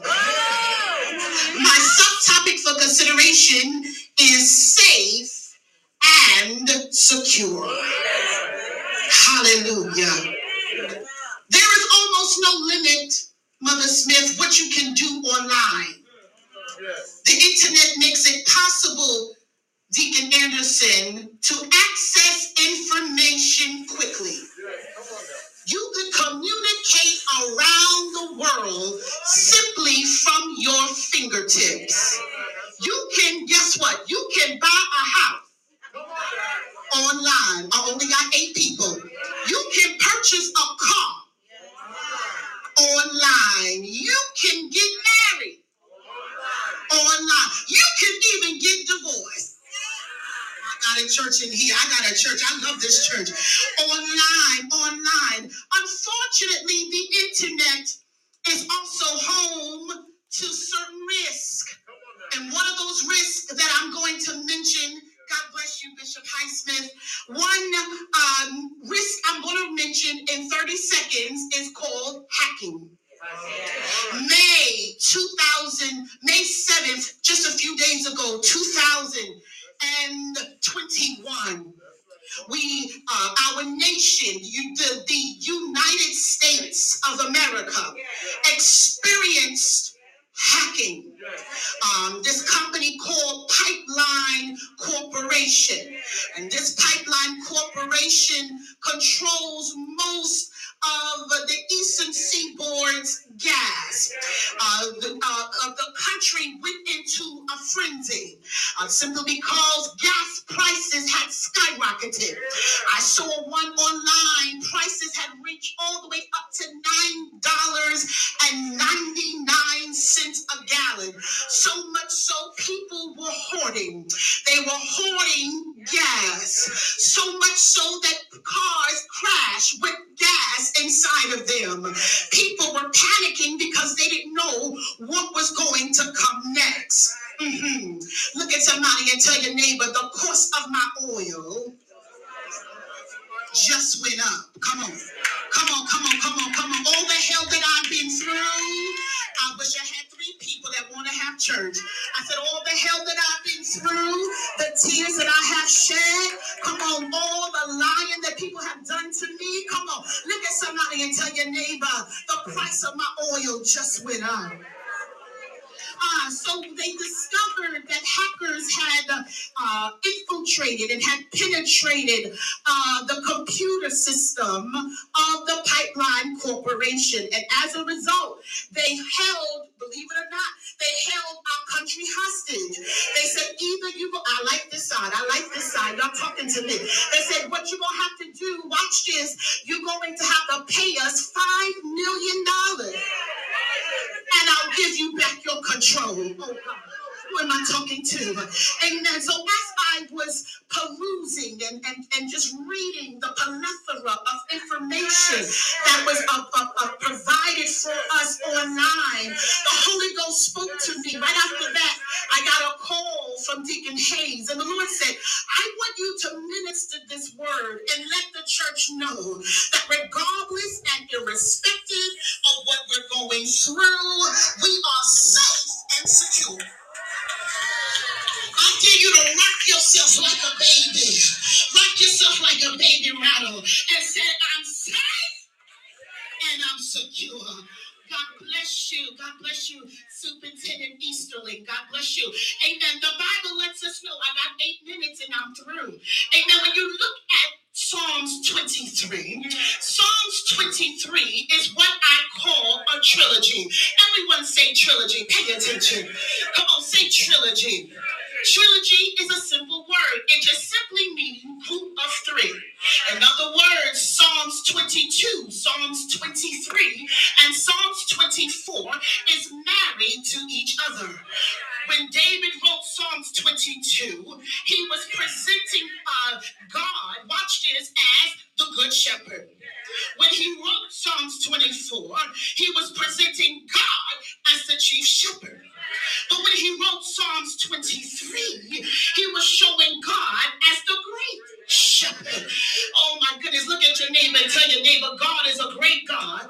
My subtopic for consideration is safe and secure. Hallelujah. There is almost no limit, Mother Smith, what you can do online. The internet makes it possible, Deacon Anderson, to access information quickly. You can communicate around the world simply from your fingertips. You can, guess what? You can buy a house online. I only got eight people. You can purchase a car online. You can get married online. You can even get divorced. I got a church in here. I got a church. I love this church. Online, online. Unfortunately, the internet is also home to certain risks. And one of those risks that I'm going to mention, God bless you, Bishop Highsmith. One um, risk I'm going to mention in 30 seconds is called hacking. May 2000, May 7th, just a few days ago, 2021 We, uh, our nation, you, the, the United States of America, experienced hacking. Um, this company called Pipeline Corporation. And this Pipeline Corporation controls most of the Eastern Seaboard's gas. Uh, the, uh, the country went into a frenzy uh, simply because gas prices had skyrocketed. I saw one online, prices had reached all the way up to $9.99 a gallon. So much so, people were hoarding. They were hoarding gas. So much so that cars crashed with gas inside of them. People were panicking because they didn't know what was going to come next. Mm-hmm. Look at somebody and tell your neighbor the cost of my oil just went up. Come on. Come on, come on, come on, come on. All the hell that I've been through. I wish I had people that want to have church. I said, all the hell that I've been through, the tears that I have shed. Come on, all the lying that people have done to me. Come on, look at somebody and tell your neighbor, the price of my oil just went up. Ah, so they discovered that hackers had uh, infiltrated and had penetrated uh, the computer system of the Pipeline Corporation. And as a result, they held, believe it or not, they held our country hostage. They said, either you go, I like this side, I like this side, y'all talking to me. They said, what you're going to have to do, watch this, you're going to have to pay us $5 million and I'll give you back your control. Oh, Who am I talking to? Amen. So as I was perusing and, and, and just reading the plethora of information that was uh, uh, uh, provided for us online, the Holy Ghost spoke to me. Right after that, I got a call from Deacon Hayes, and the Lord said, I want you to minister this word and let the church know that regardless and irrespective of what we're going through, we are safe and secure. I dare you to rock yourself like a baby. Rock yourself like a baby rattle and say, I'm safe and I'm secure. God bless you. God bless you, Superintendent Easterling. God bless you. Amen. The Bible lets us know I got eight minutes and I'm through. Amen. When you look at Psalms 23, Psalms 23 is what I call a trilogy. Everyone say trilogy. Pay attention. Come on, say trilogy. Trilogy is a simple word. It just simply means group of three. In other words, Psalms 22, Psalms 23, and Psalms 24 is married to each other. When David wrote Psalms 22, he was presenting uh, God, watch this, as the Good Shepherd. When he wrote Psalms 24, he was presenting God as the chief shepherd. But when he wrote Psalms 23, he was showing God as the great shepherd. Oh my goodness, look at your neighbor and tell your neighbor, God is a great God,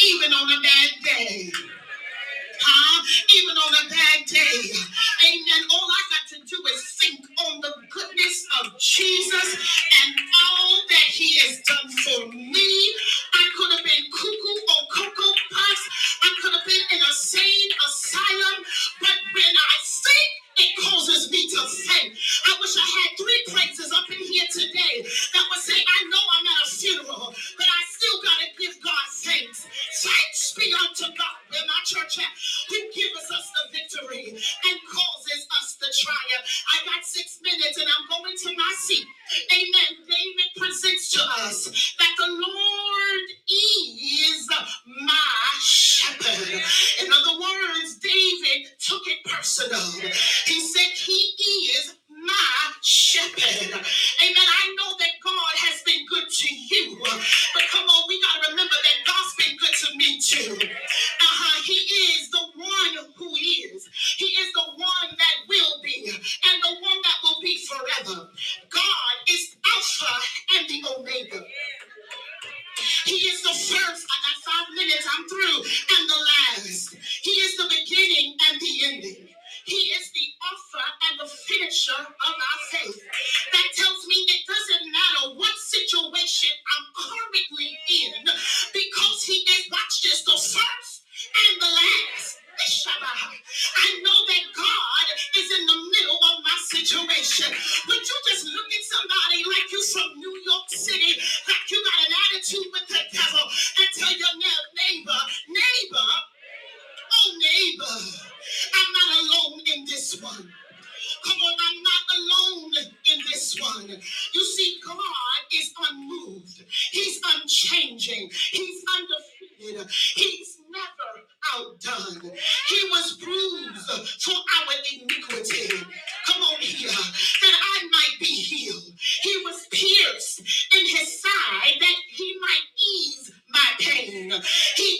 even on a bad day. Huh? Even on a bad day. Amen. All I got to do is think on the goodness of Jesus and all that he has done for me. I could have been cuckoo or cocoa puffs. I could have been in a sane asylum. But when I think, it causes me to think. I wish I had three praises up in here today that would say, I know I'm at a funeral, but I still got to give God thanks. Thanks be unto God, where my church at, who gives us the victory and causes us the triumph. I got six minutes and I'm going to my seat. Amen. David presents to us that the Lord is my shepherd. In other words, David took it personal. He said, He is my shepherd. Amen. I know that God has been good to you, but come on, we got to remember that God's been good to me too. Uh-huh. He is the one who is. He is the one that will be, and the one that will be forever. God is Alpha and the Omega. He is the first. I got five minutes. I'm through. And the last. He is the beginning and the ending. He is the author and the finisher of our faith. That tells me it doesn't matter what situation I'm currently in because He is, watch this, the first and the last. I know that God is in the middle of my situation. Would you just look at somebody like you from New York City, like you got an attitude with the devil, and tell your neighbor, neighbor, neighbor. I'm not alone in this one. Come on, I'm not alone in this one. You see, God is unmoved, He's unchanging, He's undefeated, He's never outdone. He was bruised for our iniquity. Come on here, that I might be healed. He was pierced in his side that he might ease my pain. He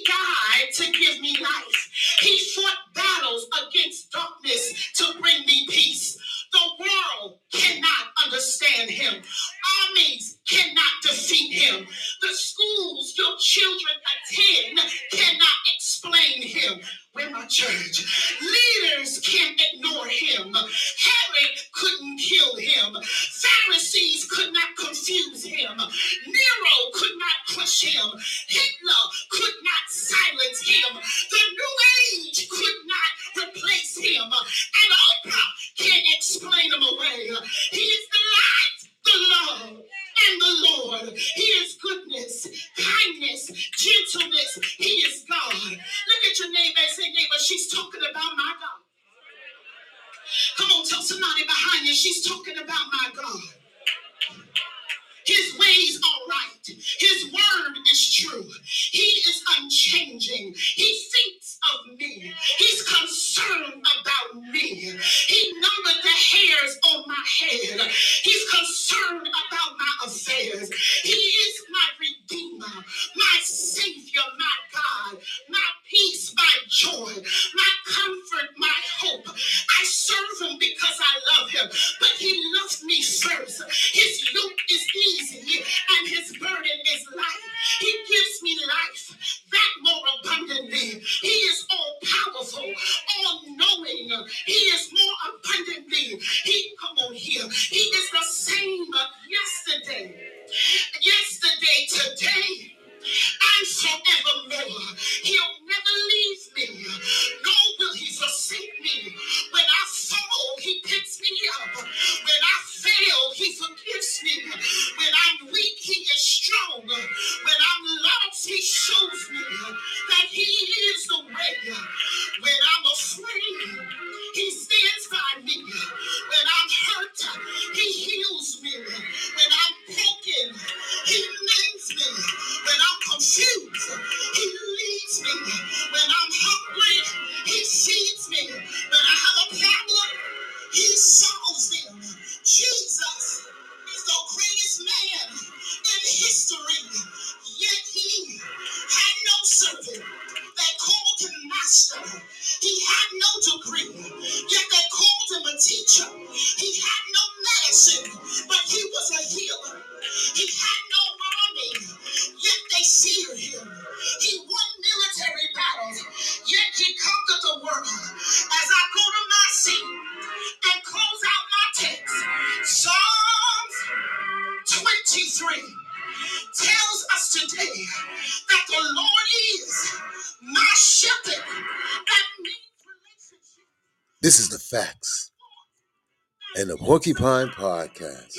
Pine Podcast.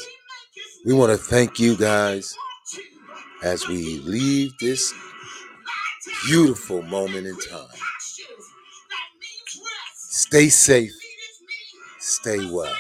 We want to thank you guys as we leave this beautiful moment in time. Stay safe, stay well.